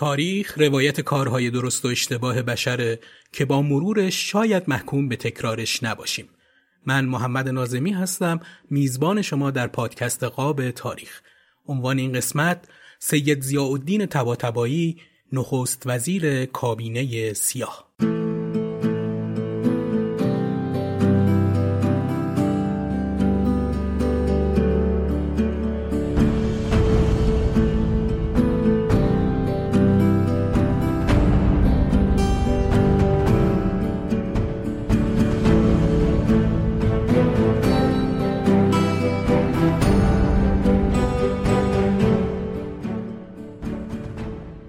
تاریخ روایت کارهای درست و اشتباه بشره که با مرورش شاید محکوم به تکرارش نباشیم. من محمد نازمی هستم میزبان شما در پادکست قاب تاریخ. عنوان این قسمت سید ضیاءالدین طباطبایی نخست وزیر کابینه سیاه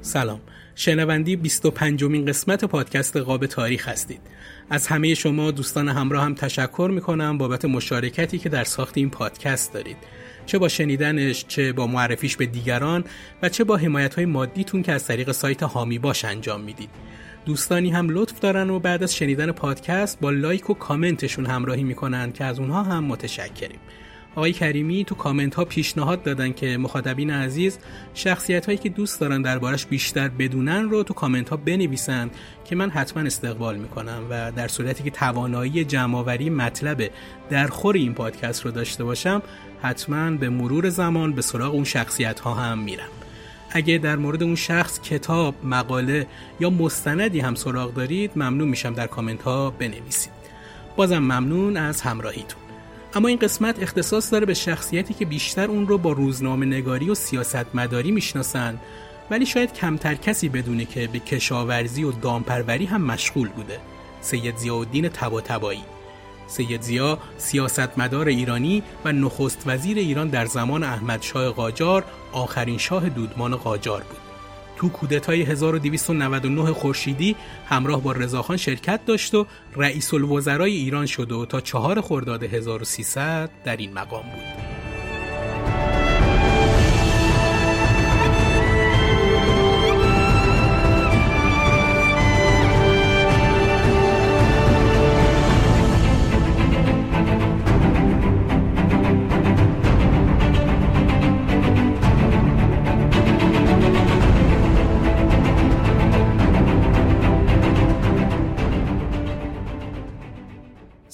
سلام. شنوندی 25 مین قسمت پادکست قاب تاریخ هستید. از همه شما دوستان همراه هم تشکر می‌کنم بابت مشارکتی که در ساخت این پادکست دارید. چه با شنیدنش چه با معرفیش به دیگران و چه با حمایت های مادیتون که از طریق سایت هامی باش انجام می‌دید. دوستانی هم لطف دارن و بعد از شنیدن پادکست با لایک و کامنتشون همراهی می‌کنن که از اونها هم متشکریم. آقای کریمی تو کامنت ها پیشنهاد دادن که مخاطبین عزیز شخصیت هایی که دوست دارن دربارش بیشتر بدونن رو تو کامنت ها بنویسن که من حتما استقبال می‌کنم و در صورتی که توانایی جمعآوری مطلب در خور این پادکست رو داشته باشم حتما به مرور زمان به سراغ اون شخصیت ها هم میرم. اگه در مورد اون شخص کتاب، مقاله یا مستندی هم سراغ دارید ممنون میشم در کامنت ها بنویسید. بازم ممنون از همراهیتون. اما این قسمت اختصاص داره به شخصیتی که بیشتر اون رو با روزنامه نگاری و سیاست مداری می‌شناسن. ولی شاید کمتر کسی بدونه که به کشاورزی و دامپروری هم مشغول بوده. سید زیاءالدین طباطبایی. سید زیا سیاستمدار ایرانی و نخست وزیر ایران در زمان احمدشاه قاجار آخرین شاه دودمان قاجار بود. تو کودتای 1299 خورشیدی همراه با رضاخان شرکت داشت و رئیس الوزرای ایران شد و تا چهار خرداد 1300 در این مقام بود.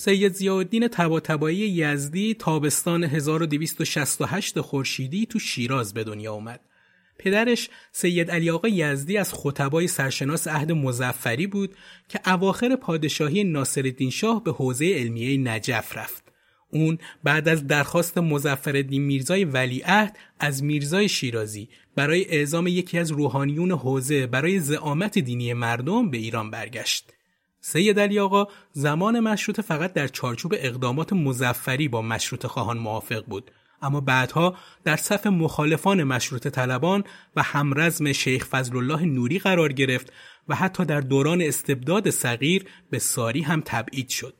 سید زیادین تباتبایی یزدی تابستان 1268 خورشیدی تو شیراز به دنیا اومد. پدرش سید علی آقا یزدی از خطبای سرشناس عهد مزفری بود که اواخر پادشاهی ناصرالدین شاه به حوزه علمیه نجف رفت. اون بعد از درخواست مزفردین میرزای ولیعهد از میرزای شیرازی برای اعزام یکی از روحانیون حوزه برای زعامت دینی مردم به ایران برگشت. سید علی آقا زمان مشروط فقط در چارچوب اقدامات مزفری با مشروط خواهان موافق بود اما بعدها در صف مخالفان مشروط طلبان و همرزم شیخ فضل الله نوری قرار گرفت و حتی در دوران استبداد صغیر به ساری هم تبعید شد.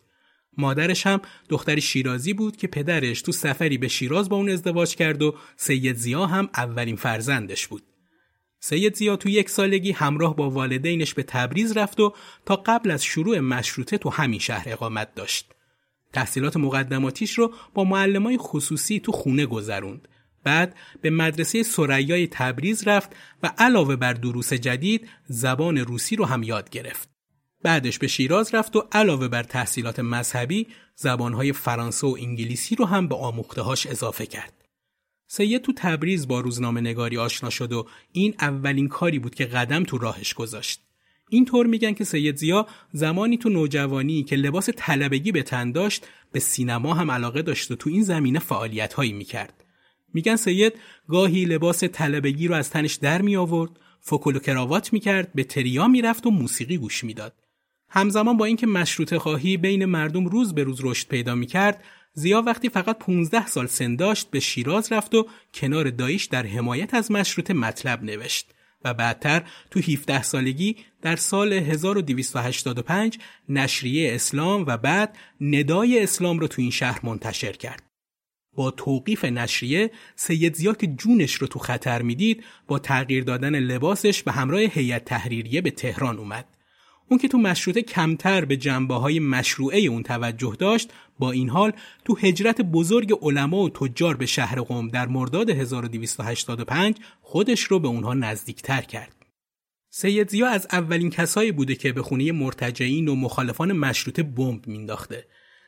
مادرش هم دختری شیرازی بود که پدرش تو سفری به شیراز با اون ازدواج کرد و سید زیا هم اولین فرزندش بود. سید زیا تو یک سالگی همراه با والدینش به تبریز رفت و تا قبل از شروع مشروطه تو همین شهر اقامت داشت. تحصیلات مقدماتیش رو با معلمای خصوصی تو خونه گذروند. بعد به مدرسه سریای تبریز رفت و علاوه بر دروس جدید زبان روسی رو هم یاد گرفت. بعدش به شیراز رفت و علاوه بر تحصیلات مذهبی زبانهای فرانسه و انگلیسی رو هم به آموختهاش اضافه کرد. سید تو تبریز با روزنامه نگاری آشنا شد و این اولین کاری بود که قدم تو راهش گذاشت. اینطور میگن که سید زیا زمانی تو نوجوانی که لباس طلبگی به تن داشت به سینما هم علاقه داشت و تو این زمینه فعالیت هایی می‌کرد. میگن سید گاهی لباس طلبگی رو از تنش در می آورد، فکل و کراوات می‌کرد، به تریا می‌رفت و موسیقی گوش می‌داد. همزمان با اینکه مشروط خواهی بین مردم روز به روز رشد پیدا می‌کرد، زیا وقتی فقط 15 سال سن داشت به شیراز رفت و کنار دایش در حمایت از مشروط مطلب نوشت. و بعدتر تو 17 سالگی در سال 1285 نشریه اسلام و بعد ندای اسلام رو تو این شهر منتشر کرد. با توقیف نشریه سید زیا که جونش رو تو خطر می‌دید با تغییر دادن لباسش به همراه هیئت تحریریه به تهران اومد. اون که تو مشروطه کمتر به جنبه های مشروعه اون توجه داشت با این حال تو هجرت بزرگ علما و تجار به شهر قم در مرداد 1285 خودش رو به اونها نزدیکتر کرد. سید زیا از اولین کسایی بوده که به خونه مرتجعین و مخالفان مشروطه بمب مینداخته.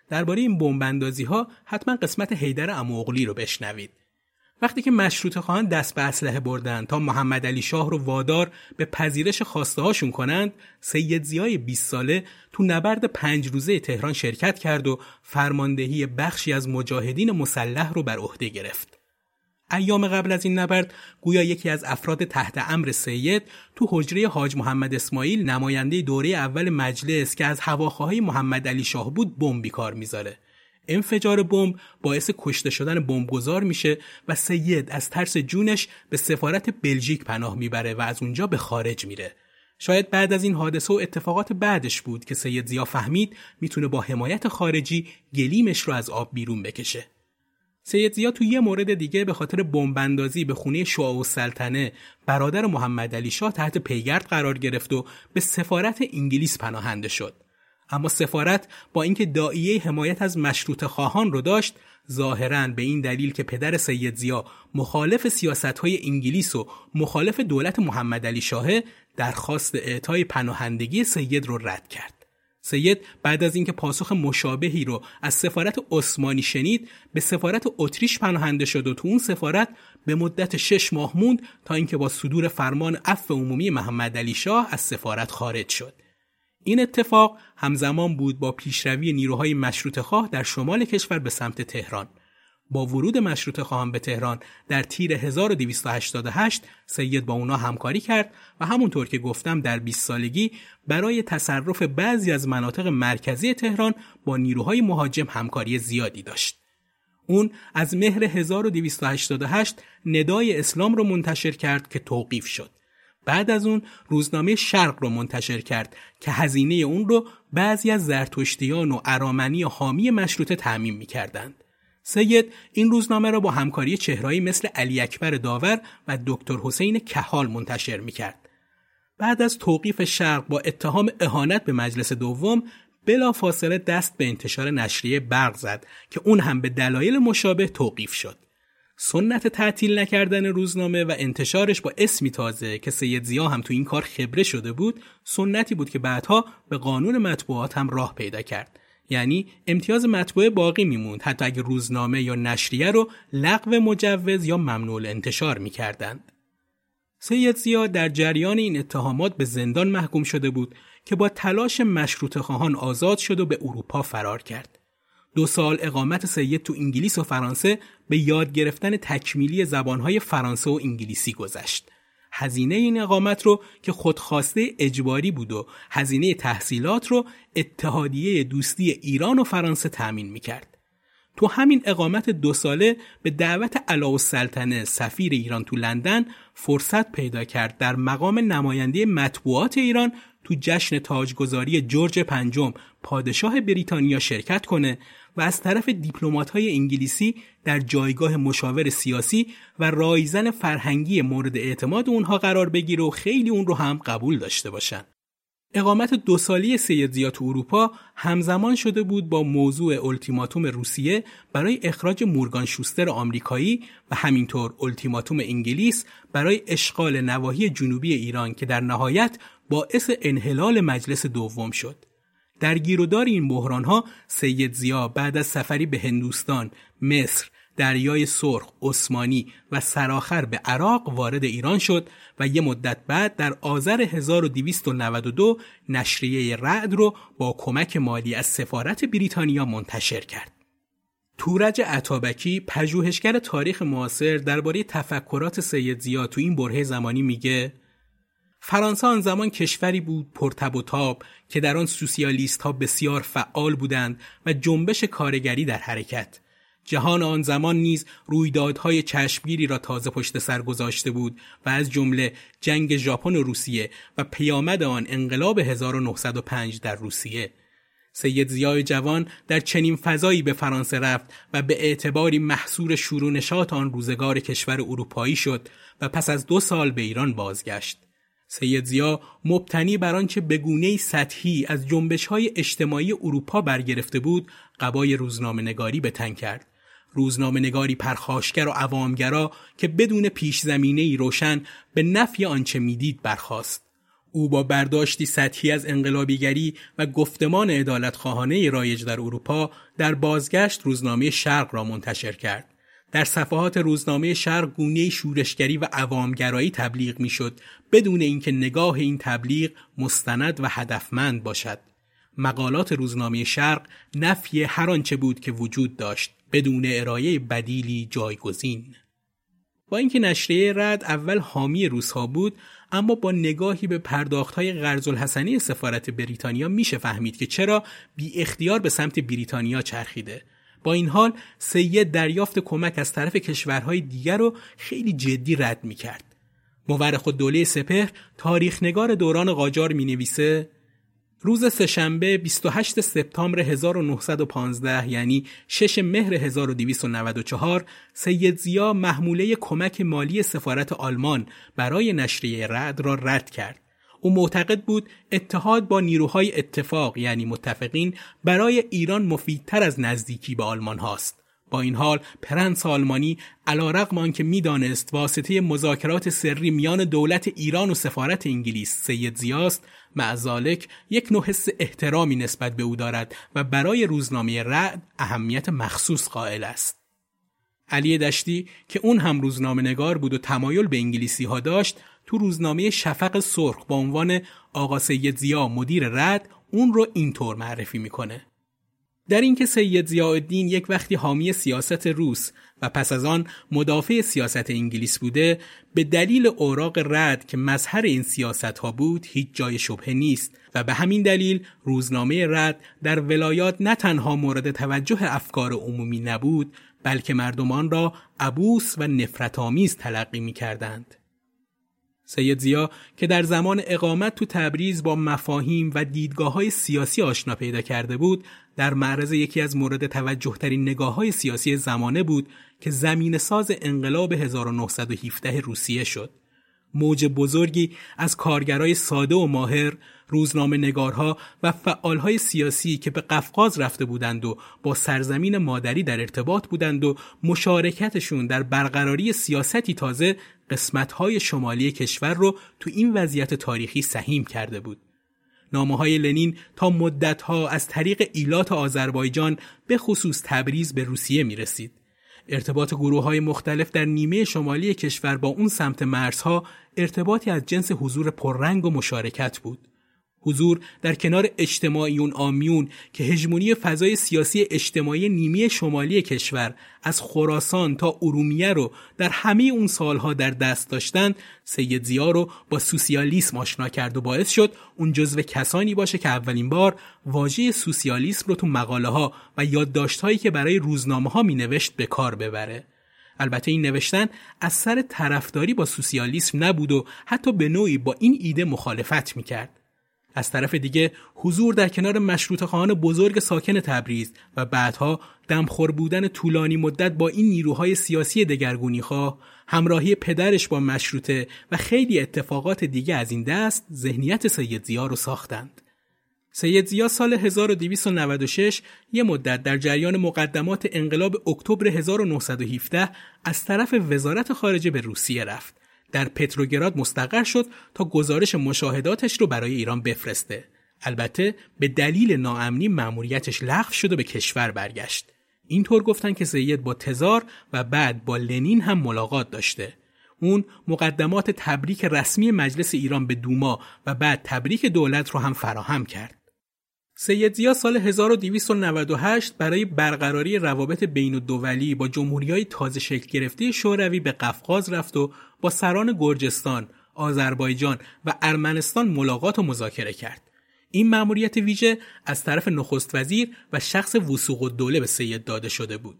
درباره این بمب ها حتما قسمت حیدر اموغلی رو بشنوید. وقتی که مشروط خواهان دست به اسلحه بردن تا محمد علی شاه رو وادار به پذیرش خواسته هاشون کنند سید زیای 20 ساله تو نبرد پنج روزه تهران شرکت کرد و فرماندهی بخشی از مجاهدین مسلح رو بر عهده گرفت. ایام قبل از این نبرد گویا یکی از افراد تحت امر سید تو حجره حاج محمد اسماعیل نماینده دوره اول مجلس که از هواخواهای محمد علی شاه بود بمبی کار می‌ذاره. انفجار بمب باعث کشته شدن بمبگذار میشه و سید از ترس جونش به سفارت بلژیک پناه می‌بره و از اونجا به خارج میره. شاید بعد از این حادثه و اتفاقات بعدش بود که سید زیا فهمید می‌تونه با حمایت خارجی گلیمش رو از آب بیرون بکشه. سید زیا تو یه مورد دیگه به خاطر بمباندازی به خونه شاه و سلطنه برادر محمد علی شاه تحت پیگرد قرار گرفت و به سفارت انگلیس پناهنده شد. اما سفارت با اینکه دائیه حمایت از مشروط خواهان رو داشت ظاهرا به این دلیل که پدر سید زیا مخالف سیاست های انگلیس و مخالف دولت محمد علی شاهه درخواست اعطای پناهندگی سید رو رد کرد. سید بعد از اینکه پاسخ مشابهی رو از سفارت عثمانی شنید به سفارت اتریش پناهنده شد و تو اون سفارت به مدت شش ماه موند تا اینکه با صدور فرمان عفو عمومی محمد علی شاه از سفارت خارج شد. این اتفاق همزمان بود با پیشروی نیروهای مشروط خواه در شمال کشور به سمت تهران. با ورود مشروط خواهان به تهران در تیر 1288 سید با اونا همکاری کرد و همونطور که گفتم در 20 سالگی برای تصرف بعضی از مناطق مرکزی تهران با نیروهای مهاجم همکاری زیادی داشت. اون از مهر 1288 ندای اسلام رو منتشر کرد که توقیف شد. بعد از اون روزنامه شرق رو منتشر کرد که هزینه اون رو بعضی از زرتشتیان و ارامنی حامی مشروطه تعمین می‌کردند. سید این روزنامه را با همکاری چهرهایی مثل علی اکبر داور و دکتر حسین کهال منتشر می‌کرد. بعد از توقیف شرق با اتهام اهانت به مجلس دوم بلا فاصله دست به انتشار نشریه برق زد که اون هم به دلایل مشابه توقیف شد. سنت تعطیل نکردن روزنامه و انتشارش با اسمی تازه که سید زیا هم تو این کار خبره شده بود سنتی بود که بعدها به قانون مطبوعات هم راه پیدا کرد. یعنی امتیاز مطبوعه باقی میموند حتی اگه روزنامه یا نشریه رو لغو مجوز یا ممنوع انتشار می‌کردند. سید زیا در جریان این اتهامات به زندان محکوم شده بود که با تلاش مشروط خواهان آزاد شد و به اروپا فرار کرد. دو سال اقامت سید تو انگلیس و فرانسه به یاد گرفتن تکمیلی زبانهای فرانسه و انگلیسی گذشت. هزینه این اقامت رو که خودخواسته اجباری بود و هزینه تحصیلات رو اتحادیه دوستی ایران و فرانسه تأمین می‌کرد. تو همین اقامت دو ساله به دعوت علا سلطنه سفیر ایران تو لندن فرصت پیدا کرد در مقام نماینده مطبوعات ایران تو جشن تاجگذاری جورج پنجم پادشاه بریتانیا شرکت کنه و از طرف های انگلیسی در جایگاه مشاور سیاسی و رایزن فرهنگی مورد اعتماد اونها قرار بگیره و خیلی اون رو هم قبول داشته باشن. اقامت دو سالی سید زیا تو اروپا همزمان شده بود با موضوع التیماتوم روسیه برای اخراج مورگان شوستر آمریکایی و همینطور التیماتوم انگلیس برای اشغال نواحی جنوبی ایران که در نهایت باعث انحلال مجلس دوم شد. در گیرودار این بحران ها سید زیا بعد از سفری به هندوستان، مصر، دریای سرخ، عثمانی و سراخر به عراق وارد ایران شد و یه مدت بعد در آذر 1292 نشریه رعد رو با کمک مالی از سفارت بریتانیا منتشر کرد. تورج عطابکی پژوهشگر تاریخ معاصر درباره تفکرات سید زیا تو این برهه زمانی میگه فرانسه آن زمان کشوری بود پرتب و تاب که در آن سوسیالیست ها بسیار فعال بودند و جنبش کارگری در حرکت جهان آن زمان نیز رویدادهای چشمگیری را تازه پشت سر گذاشته بود و از جمله جنگ ژاپن و روسیه و پیامد آن انقلاب 1905 در روسیه سید زیای جوان در چنین فضایی به فرانسه رفت و به اعتباری محصور شورونشات آن روزگار کشور اروپایی شد و پس از دو سال به ایران بازگشت. سید زیا مبتنی بر آنچه به سطحی از جنبش های اجتماعی اروپا برگرفته بود قبای روزنامه نگاری به تن کرد روزنامه نگاری پرخاشگر و عوامگرا که بدون پیش زمینه روشن به نفی آنچه می‌دید برخاست. او با برداشتی سطحی از انقلابیگری و گفتمان عدالت خواهانه رایج در اروپا در بازگشت روزنامه شرق را منتشر کرد. در صفحات روزنامه شرق گونه شورشگری و عوامگرایی تبلیغ می‌شد بدون اینکه نگاه این تبلیغ مستند و هدفمند باشد. مقالات روزنامه شرق نفی هر آنچه بود که وجود داشت بدون ارائه بدیلی جایگزین با اینکه نشریه رد اول حامی روسها بود اما با نگاهی به پرداختهای قرض الحسنی سفارت بریتانیا میشه فهمید که چرا بی اختیار به سمت بریتانیا چرخیده با این حال سید دریافت کمک از طرف کشورهای دیگر رو خیلی جدی رد می‌کرد مورخ دوله سپهر تاریخ نگار دوران قاجار می نویسه روز سهشنبه 28 سپتامبر 1915 یعنی 6 مهر 1294 سید زیا محموله کمک مالی سفارت آلمان برای نشریه رد را رد کرد. او معتقد بود اتحاد با نیروهای اتفاق یعنی متفقین برای ایران مفیدتر از نزدیکی به آلمان هاست. با این حال پرنس آلمانی علا رقم آنکه می‌دانست واسطه مذاکرات سری میان دولت ایران و سفارت انگلیس سید زیاست معزالک یک نوع حس احترامی نسبت به او دارد و برای روزنامه رعد اهمیت مخصوص قائل است. علی دشتی که اون هم روزنامه نگار بود و تمایل به انگلیسی ها داشت تو روزنامه شفق سرخ با عنوان آقا سید زیا مدیر رد اون رو اینطور معرفی می‌کنه. در اینکه سید ضیاءالدین یک وقتی حامی سیاست روس و پس از آن مدافع سیاست انگلیس بوده به دلیل اوراق رد که مظهر این سیاست ها بود هیچ جای شبهه نیست و به همین دلیل روزنامه رد در ولایات نه تنها مورد توجه افکار عمومی نبود بلکه مردمان را عبوس و نفرت آمیز تلقی می کردند. سید زیا که در زمان اقامت تو تبریز با مفاهیم و دیدگاه های سیاسی آشنا پیدا کرده بود در معرض یکی از مورد توجه ترین نگاه های سیاسی زمانه بود که زمین ساز انقلاب 1917 روسیه شد. موج بزرگی از کارگرای ساده و ماهر، روزنامه نگارها و فعالهای سیاسی که به قفقاز رفته بودند و با سرزمین مادری در ارتباط بودند و مشارکتشون در برقراری سیاستی تازه قسمتهای شمالی کشور رو تو این وضعیت تاریخی سهیم کرده بود. نامه های لنین تا مدتها از طریق ایلات آذربایجان به خصوص تبریز به روسیه می رسید. ارتباط گروه های مختلف در نیمه شمالی کشور با اون سمت مرزها ارتباطی از جنس حضور پررنگ و مشارکت بود. حضور در کنار اجتماعیون آمیون که هژمونی فضای سیاسی اجتماعی نیمی شمالی کشور از خراسان تا ارومیه رو در همه اون سالها در دست داشتند سید زیا رو با سوسیالیسم آشنا کرد و باعث شد اون جزو کسانی باشه که اولین بار واژه سوسیالیسم رو تو مقاله ها و یادداشتهایی که برای روزنامه ها می نوشت به کار ببره. البته این نوشتن از سر طرفداری با سوسیالیسم نبود و حتی به نوعی با این ایده مخالفت می‌کرد. از طرف دیگه حضور در کنار مشروط خواهان بزرگ ساکن تبریز و بعدها دمخور بودن طولانی مدت با این نیروهای سیاسی دگرگونی خواه همراهی پدرش با مشروطه و خیلی اتفاقات دیگه از این دست ذهنیت سید زیا رو ساختند. سید زیا سال 1296 یه مدت در جریان مقدمات انقلاب اکتبر 1917 از طرف وزارت خارجه به روسیه رفت. در پتروگراد مستقر شد تا گزارش مشاهداتش رو برای ایران بفرسته. البته به دلیل ناامنی مأموریتش لغو شد و به کشور برگشت. اینطور گفتن که سید با تزار و بعد با لنین هم ملاقات داشته. اون مقدمات تبریک رسمی مجلس ایران به دوما و بعد تبریک دولت رو هم فراهم کرد. سید زیا سال 1298 برای برقراری روابط بین الدولی با جمهوری های تازه شکل گرفته شوروی به قفقاز رفت و با سران گرجستان، آذربایجان و ارمنستان ملاقات و مذاکره کرد. این مأموریت ویژه از طرف نخست وزیر و شخص وسوق الدوله به سید داده شده بود.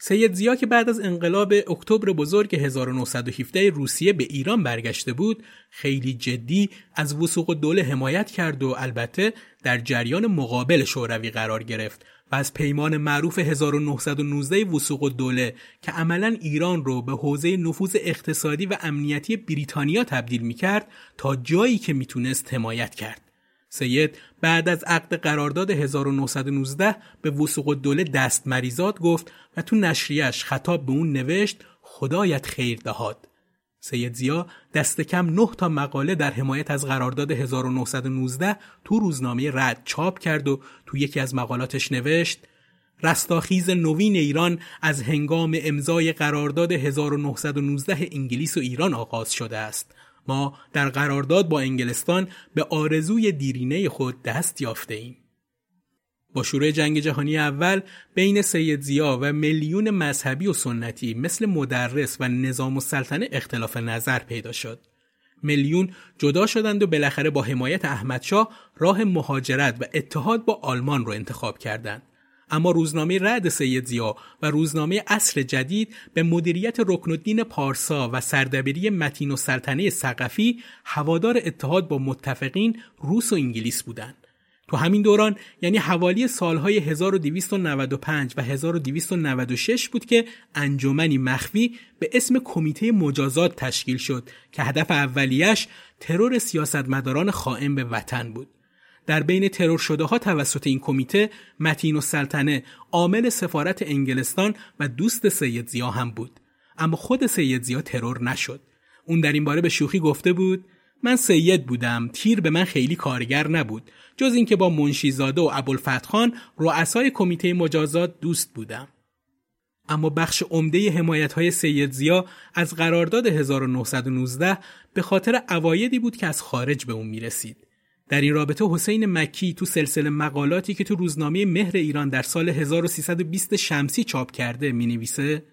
سید زیا که بعد از انقلاب اکتبر بزرگ 1917 روسیه به ایران برگشته بود خیلی جدی از وسوق دوله حمایت کرد و البته در جریان مقابل شوروی قرار گرفت و از پیمان معروف 1919 وسوق دوله که عملا ایران رو به حوزه نفوذ اقتصادی و امنیتی بریتانیا تبدیل می کرد تا جایی که می‌تونست حمایت کرد. سید بعد از عقد قرارداد 1919 به وسوق الدوله دست مریزاد گفت و تو نشریش خطاب به اون نوشت خدایت خیر دهاد. سید زیا دست کم نه تا مقاله در حمایت از قرارداد 1919 تو روزنامه رد چاپ کرد و تو یکی از مقالاتش نوشت رستاخیز نوین ایران از هنگام امضای قرارداد 1919 انگلیس و ایران آغاز شده است ما در قرارداد با انگلستان به آرزوی دیرینه خود دست یافته ایم. با شروع جنگ جهانی اول بین سید زیا و میلیون مذهبی و سنتی مثل مدرس و نظام و سلطنه اختلاف نظر پیدا شد. میلیون جدا شدند و بالاخره با حمایت احمدشاه راه مهاجرت و اتحاد با آلمان رو انتخاب کردند. اما روزنامه رد سید زیا و روزنامه اصر جدید به مدیریت رکن الدین پارسا و سردبیری متین و سلطنه سقفی هوادار اتحاد با متفقین روس و انگلیس بودند. تو همین دوران یعنی حوالی سالهای 1295 و 1296 بود که انجمنی مخفی به اسم کمیته مجازات تشکیل شد که هدف اولیش ترور سیاستمداران خائن به وطن بود. در بین ترور شده ها توسط این کمیته متین و سلطنه عامل سفارت انگلستان و دوست سید زیا هم بود اما خود سید زیا ترور نشد اون در این باره به شوخی گفته بود من سید بودم. تیر به من خیلی کارگر نبود. جز اینکه با منشیزاده و ابوالفتح رؤسای کمیته مجازات دوست بودم. اما بخش عمده حمایت های سید زیا از قرارداد 1919 به خاطر اوایدی بود که از خارج به اون می رسید. در این رابطه حسین مکی تو سلسله مقالاتی که تو روزنامه مهر ایران در سال 1320 شمسی چاپ کرده می نویسه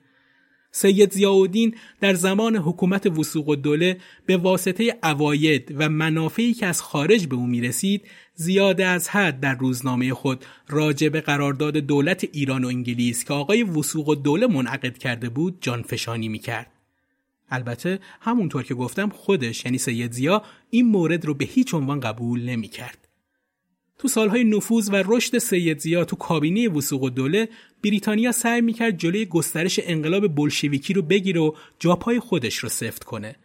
سید زیاودین در زمان حکومت وسوق الدوله به واسطه اواید و منافعی که از خارج به او می رسید زیاده از حد در روزنامه خود راجع به قرارداد دولت ایران و انگلیس که آقای وسوق الدوله منعقد کرده بود جانفشانی می کرد. البته همونطور که گفتم خودش یعنی سید زیا این مورد رو به هیچ عنوان قبول نمی کرد. تو سالهای نفوذ و رشد سید زیا تو کابینه وسوق دوله بریتانیا سعی می‌کرد جلوی گسترش انقلاب بلشویکی رو بگیره و جاپای خودش رو سفت کنه.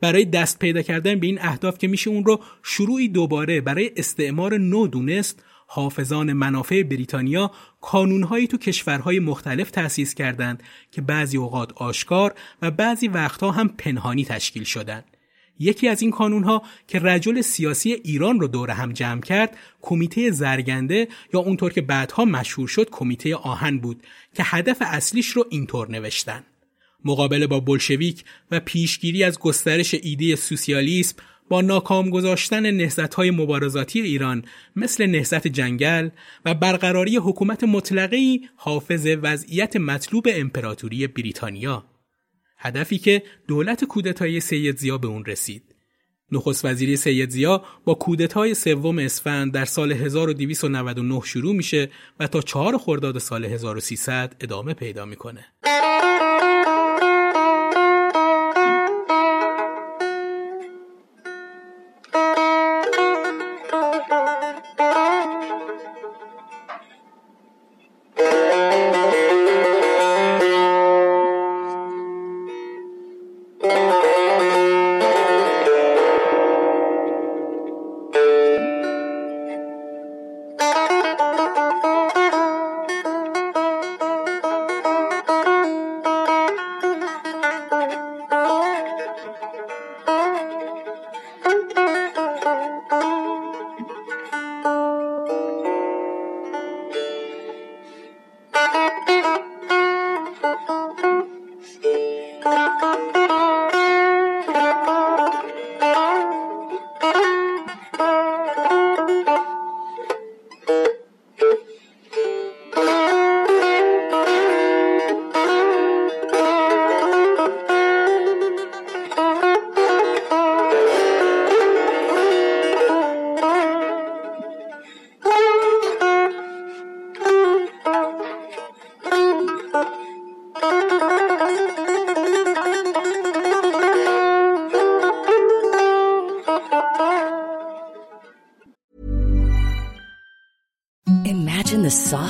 برای دست پیدا کردن به این اهداف که میشه اون رو شروعی دوباره برای استعمار نو دونست حافظان منافع بریتانیا کانونهایی تو کشورهای مختلف تأسیس کردند که بعضی اوقات آشکار و بعضی وقتها هم پنهانی تشکیل شدند. یکی از این کانونها که رجل سیاسی ایران رو دور هم جمع کرد کمیته زرگنده یا اونطور که بعدها مشهور شد کمیته آهن بود که هدف اصلیش رو اینطور نوشتن. مقابله با بلشویک و پیشگیری از گسترش ایده سوسیالیسم با ناکام گذاشتن های مبارزاتی ایران مثل نهضت جنگل و برقراری حکومت مطلقی حافظ وضعیت مطلوب امپراتوری بریتانیا. هدفی که دولت کودتای سید زیا به اون رسید نخست وزیری سید زیا با کودتای سوم اسفند در سال 1299 شروع میشه و تا چهار خرداد سال 1300 ادامه پیدا می‌کنه.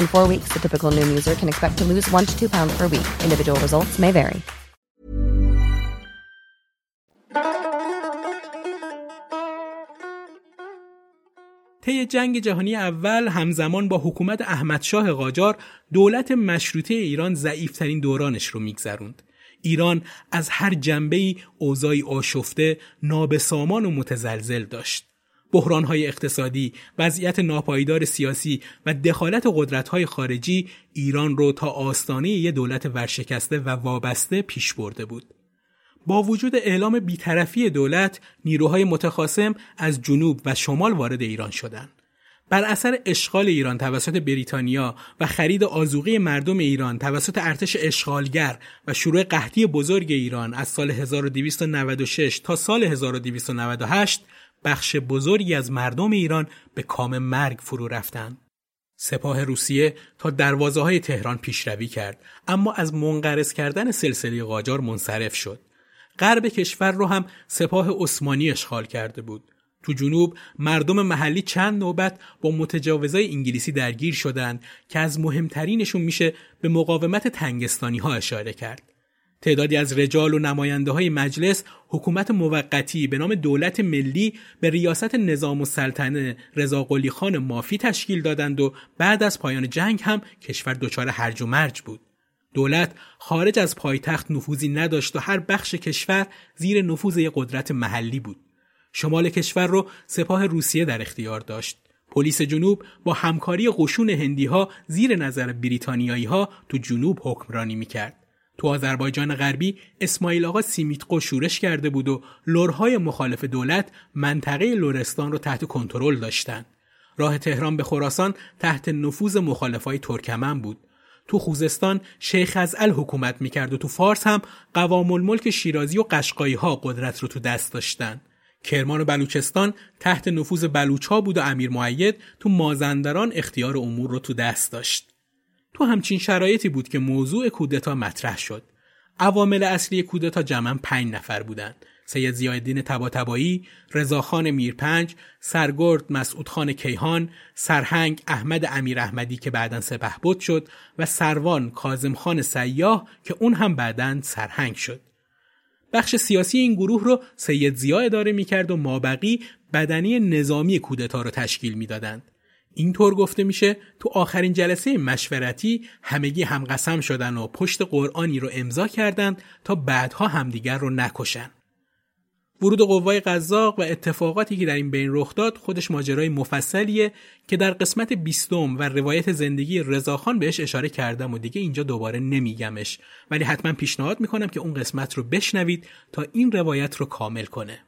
In four weeks, the typical Noom user can expect to lose one to two pounds per week. Individual results may vary. طی جنگ جهانی اول همزمان با حکومت احمدشاه قاجار دولت مشروطه ایران ضعیفترین دورانش رو میگذروند. ایران از هر جنبه‌ای اوضاعی آشفته، نابسامان و متزلزل داشت. بحرانهای اقتصادی، وضعیت ناپایدار سیاسی و دخالت قدرت‌های خارجی ایران رو تا آستانه یه دولت ورشکسته و وابسته پیش برده بود. با وجود اعلام بیطرفی دولت، نیروهای متخاصم از جنوب و شمال وارد ایران شدند. بر اثر اشغال ایران توسط بریتانیا و خرید آزوقی مردم ایران توسط ارتش اشغالگر و شروع قحطی بزرگ ایران از سال 1296 تا سال 1298 بخش بزرگی از مردم ایران به کام مرگ فرو رفتند. سپاه روسیه تا دروازه های تهران پیشروی کرد اما از منقرض کردن سلسله قاجار منصرف شد. غرب کشور رو هم سپاه عثمانی اشغال کرده بود. تو جنوب مردم محلی چند نوبت با متجاوزای انگلیسی درگیر شدند که از مهمترینشون میشه به مقاومت تنگستانی ها اشاره کرد. تعدادی از رجال و نماینده های مجلس حکومت موقتی به نام دولت ملی به ریاست نظام السلطنه رضا قلی خان مافی تشکیل دادند و بعد از پایان جنگ هم کشور دچار هرج و مرج بود. دولت خارج از پایتخت نفوذی نداشت و هر بخش کشور زیر نفوذ یک قدرت محلی بود. شمال کشور رو سپاه روسیه در اختیار داشت. پلیس جنوب با همکاری قشون هندی ها زیر نظر بریتانیایی ها تو جنوب حکمرانی می‌کرد. تو آذربایجان غربی اسماعیل آقا سیمیتقو شورش کرده بود و لورهای مخالف دولت منطقه لورستان رو تحت کنترل داشتند. راه تهران به خراسان تحت نفوذ مخالفای ترکمن بود. تو خوزستان شیخ از ال حکومت می‌کرد و تو فارس هم قوام الملک شیرازی و قشقایی ها قدرت رو تو دست داشتن. کرمان و بلوچستان تحت نفوذ بلوچ ها بود و امیر معید تو مازندران اختیار امور رو تو دست داشت. تو همچین شرایطی بود که موضوع کودتا مطرح شد. عوامل اصلی کودتا جمعا پنج نفر بودند. سید زیادین تباتبایی، رضاخان میرپنج، سرگرد مسعود خان کیهان، سرهنگ احمد امیر احمدی که بعدا سپهبد شد و سروان کازم خان سیاه که اون هم بعدا سرهنگ شد. بخش سیاسی این گروه رو سید زیا اداره می‌کرد و مابقی بدنی نظامی کودتا رو تشکیل می‌دادند. اینطور گفته میشه تو آخرین جلسه مشورتی همگی هم قسم شدن و پشت قرآنی رو امضا کردند تا بعدها همدیگر رو نکشن. ورود قوای قزاق و اتفاقاتی که در این بین رخ داد خودش ماجرای مفصلیه که در قسمت بیستم و روایت زندگی رضاخان بهش اشاره کردم و دیگه اینجا دوباره نمیگمش ولی حتما پیشنهاد می‌کنم که اون قسمت رو بشنوید تا این روایت رو کامل کنه.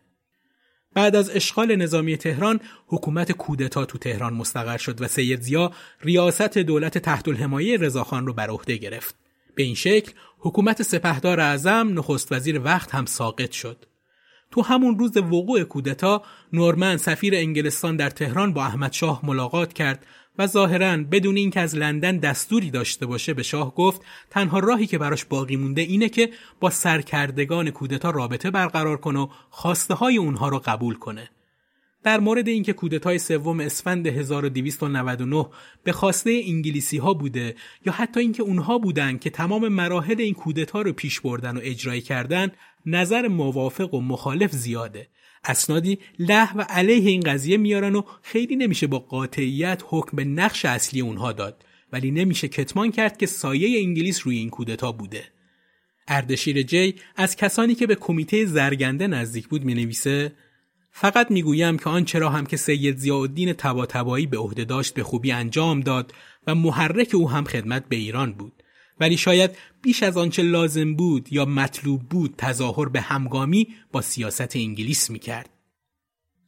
بعد از اشغال نظامی تهران حکومت کودتا تو تهران مستقر شد و سید زیا ریاست دولت تحت الحمایه رضاخان رو بر عهده گرفت. به این شکل حکومت سپهدار اعظم نخست وزیر وقت هم ساقط شد. تو همون روز وقوع کودتا نورمن سفیر انگلستان در تهران با احمد شاه ملاقات کرد و ظاهرا بدون اینکه از لندن دستوری داشته باشه به شاه گفت تنها راهی که براش باقی مونده اینه که با سرکردگان کودتا رابطه برقرار کنه و خواسته های اونها رو قبول کنه. در مورد اینکه کودتای سوم اسفند 1299 به خواسته انگلیسی ها بوده یا حتی اینکه اونها بودن که تمام مراحل این کودتا رو پیش بردن و اجرای کردن نظر موافق و مخالف زیاده اسنادی له و علیه این قضیه میارن و خیلی نمیشه با قاطعیت حکم به نقش اصلی اونها داد ولی نمیشه کتمان کرد که سایه انگلیس روی این کودتا بوده. اردشیر جی از کسانی که به کمیته زرگنده نزدیک بود می نویسه فقط می‌گویم که آنچه را هم که سید ضیاءالدین طباطبایی به عهده داشت به خوبی انجام داد و محرک او هم خدمت به ایران بود ولی شاید بیش از آنچه لازم بود یا مطلوب بود تظاهر به همگامی با سیاست انگلیس می‌کرد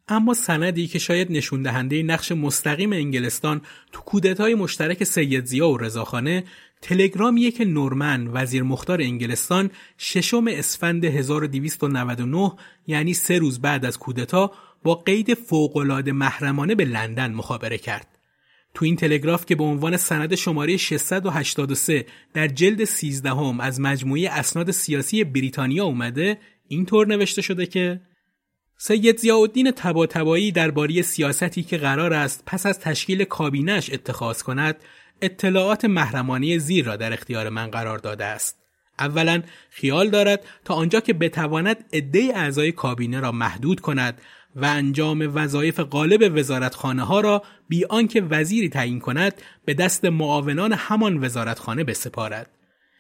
اما سندی که شاید نشون دهنده نقش مستقیم انگلستان تو کودتای مشترک سید زیا و رضاخانه تلگرامیه که نورمن وزیر مختار انگلستان ششم اسفند 1299 یعنی سه روز بعد از کودتا با قید فوقالعاده محرمانه به لندن مخابره کرد. تو این تلگراف که به عنوان سند شماره 683 در جلد 13 هم از مجموعه اسناد سیاسی بریتانیا اومده اینطور نوشته شده که سید زیاءالدین طباطبایی درباره سیاستی که قرار است پس از تشکیل کابینش اتخاذ کند اطلاعات محرمانه زیر را در اختیار من قرار داده است. اولا خیال دارد تا آنجا که بتواند عده اعضای کابینه را محدود کند و انجام وظایف غالب وزارتخانه ها را بی آنکه وزیری تعیین کند به دست معاونان همان وزارتخانه بسپارد.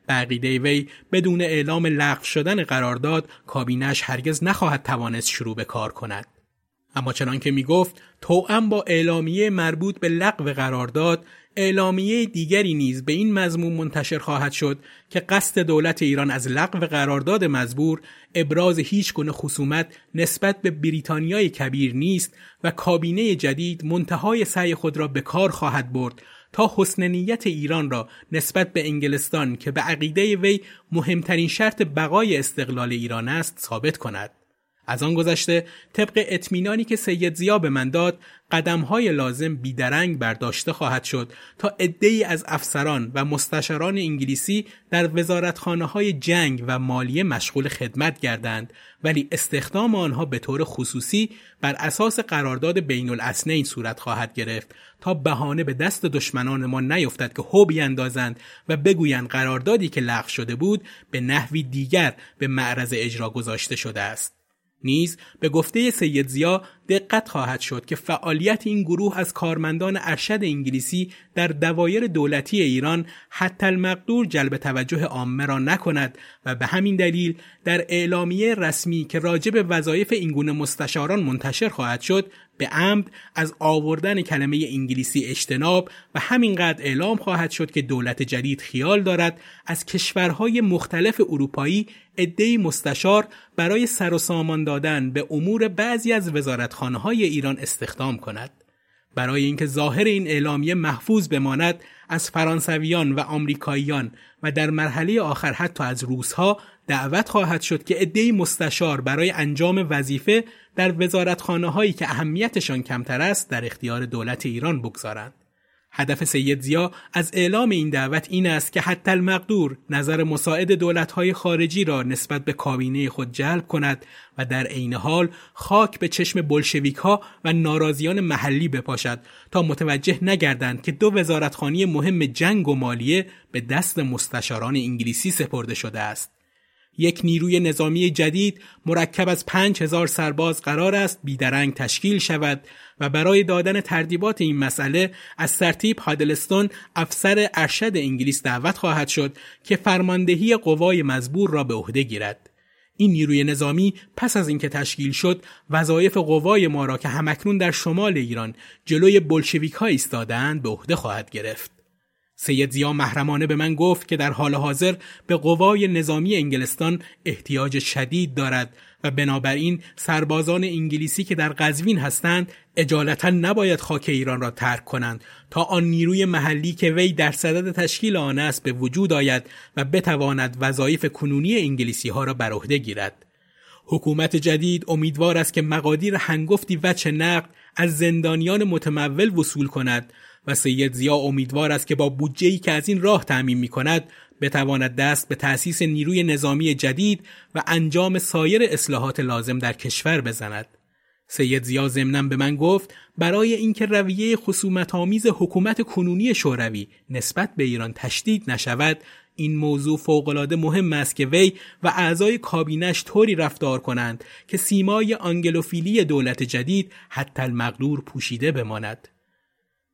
بقیده وی بدون اعلام لغو شدن قرارداد کابینش هرگز نخواهد توانست شروع به کار کند. اما چنان که می گفت توأم با اعلامیه مربوط به لغو قرارداد اعلامیه دیگری نیز به این مضمون منتشر خواهد شد که قصد دولت ایران از لغو قرارداد مزبور ابراز هیچ گونه خصومت نسبت به بریتانیای کبیر نیست و کابینه جدید منتهای سعی خود را به کار خواهد برد تا حسن نیت ایران را نسبت به انگلستان که به عقیده وی مهمترین شرط بقای استقلال ایران است ثابت کند. از آن گذشته طبق اطمینانی که سید زیا به من داد قدمهای لازم بیدرنگ برداشته خواهد شد تا ای از افسران و مستشاران انگلیسی در وزارتخانه های جنگ و مالیه مشغول خدمت گردند ولی استخدام آنها به طور خصوصی بر اساس قرارداد بین الاسنین صورت خواهد گرفت تا بهانه به دست دشمنان ما نیفتد که هو بیاندازند و بگویند قراردادی که لغو شده بود به نحوی دیگر به معرض اجرا گذاشته شده است. نیز به گفته سید زیا دقت خواهد شد که فعالیت این گروه از کارمندان ارشد انگلیسی در دوایر دولتی ایران حتی المقدور جلب توجه عامه را نکند و به همین دلیل در اعلامیه رسمی که راجع به وظایف اینگونه مستشاران منتشر خواهد شد به عمد از آوردن کلمه انگلیسی اجتناب و همینقدر اعلام خواهد شد که دولت جدید خیال دارد از کشورهای مختلف اروپایی عدهای مستشار برای سر و سامان دادن به امور بعضی از وزارتخانه های ایران استخدام کند. برای اینکه ظاهر این اعلامیه محفوظ بماند از فرانسویان و آمریکاییان و در مرحله آخر حتی از روسها دعوت خواهد شد که عدهای مستشار برای انجام وظیفه در وزارتخانه هایی که اهمیتشان کمتر است در اختیار دولت ایران بگذارند. هدف سید زیا از اعلام این دعوت این است که حتی المقدور نظر مساعد دولتهای خارجی را نسبت به کابینه خود جلب کند و در عین حال خاک به چشم بلشویک ها و ناراضیان محلی بپاشد تا متوجه نگردند که دو وزارتخانی مهم جنگ و مالیه به دست مستشاران انگلیسی سپرده شده است. یک نیروی نظامی جدید مرکب از پنج هزار سرباز قرار است بیدرنگ تشکیل شود و برای دادن تردیبات این مسئله از سرتیب هادلستون افسر ارشد انگلیس دعوت خواهد شد که فرماندهی قوای مزبور را به عهده گیرد. این نیروی نظامی پس از اینکه تشکیل شد وظایف قوای ما را که همکنون در شمال ایران جلوی بلشویک ها ایستادند به عهده خواهد گرفت. سید زیا محرمانه به من گفت که در حال حاضر به قوای نظامی انگلستان احتیاج شدید دارد و بنابراین سربازان انگلیسی که در قزوین هستند اجالتا نباید خاک ایران را ترک کنند تا آن نیروی محلی که وی در صدد تشکیل آن است به وجود آید و بتواند وظایف کنونی انگلیسی ها را بر عهده گیرد. حکومت جدید امیدوار است که مقادیر هنگفتی وچه نقد از زندانیان متمول وصول کند و سید زیا امیدوار است که با بودجه‌ای که از این راه تعمین می کند بتواند دست به تأسیس نیروی نظامی جدید و انجام سایر اصلاحات لازم در کشور بزند. سید زیا ضمنا به من گفت برای اینکه رویه خصومت آمیز حکومت کنونی شوروی نسبت به ایران تشدید نشود این موضوع فوقالعاده مهم است که وی و اعضای کابینش طوری رفتار کنند که سیمای آنگلوفیلی دولت جدید حتی المقدور پوشیده بماند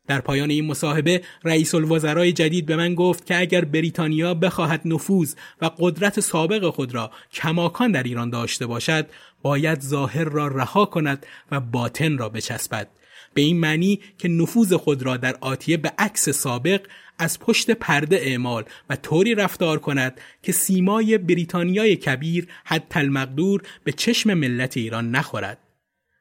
در پایان این مصاحبه رئیس الوزرای جدید به من گفت که اگر بریتانیا بخواهد نفوذ و قدرت سابق خود را کماکان در ایران داشته باشد باید ظاهر را رها کند و باطن را بچسبد. به این معنی که نفوذ خود را در آتیه به عکس سابق از پشت پرده اعمال و طوری رفتار کند که سیمای بریتانیای کبیر حتی المقدور به چشم ملت ایران نخورد.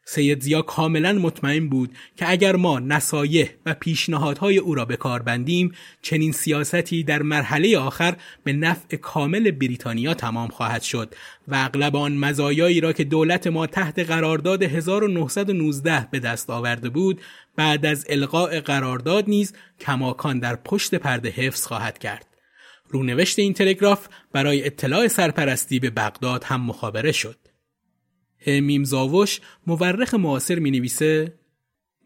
سید زیا کاملا مطمئن بود که اگر ما نصایح و پیشنهادهای او را به کار بندیم چنین سیاستی در مرحله آخر به نفع کامل بریتانیا تمام خواهد شد و اغلب آن مزایایی را که دولت ما تحت قرارداد 1919 به دست آورده بود بعد از القاء قرارداد نیز کماکان در پشت پرده حفظ خواهد کرد. رونوشت این تلگراف برای اطلاع سرپرستی به بغداد هم مخابره شد. همیم زاوش مورخ معاصر می نویسه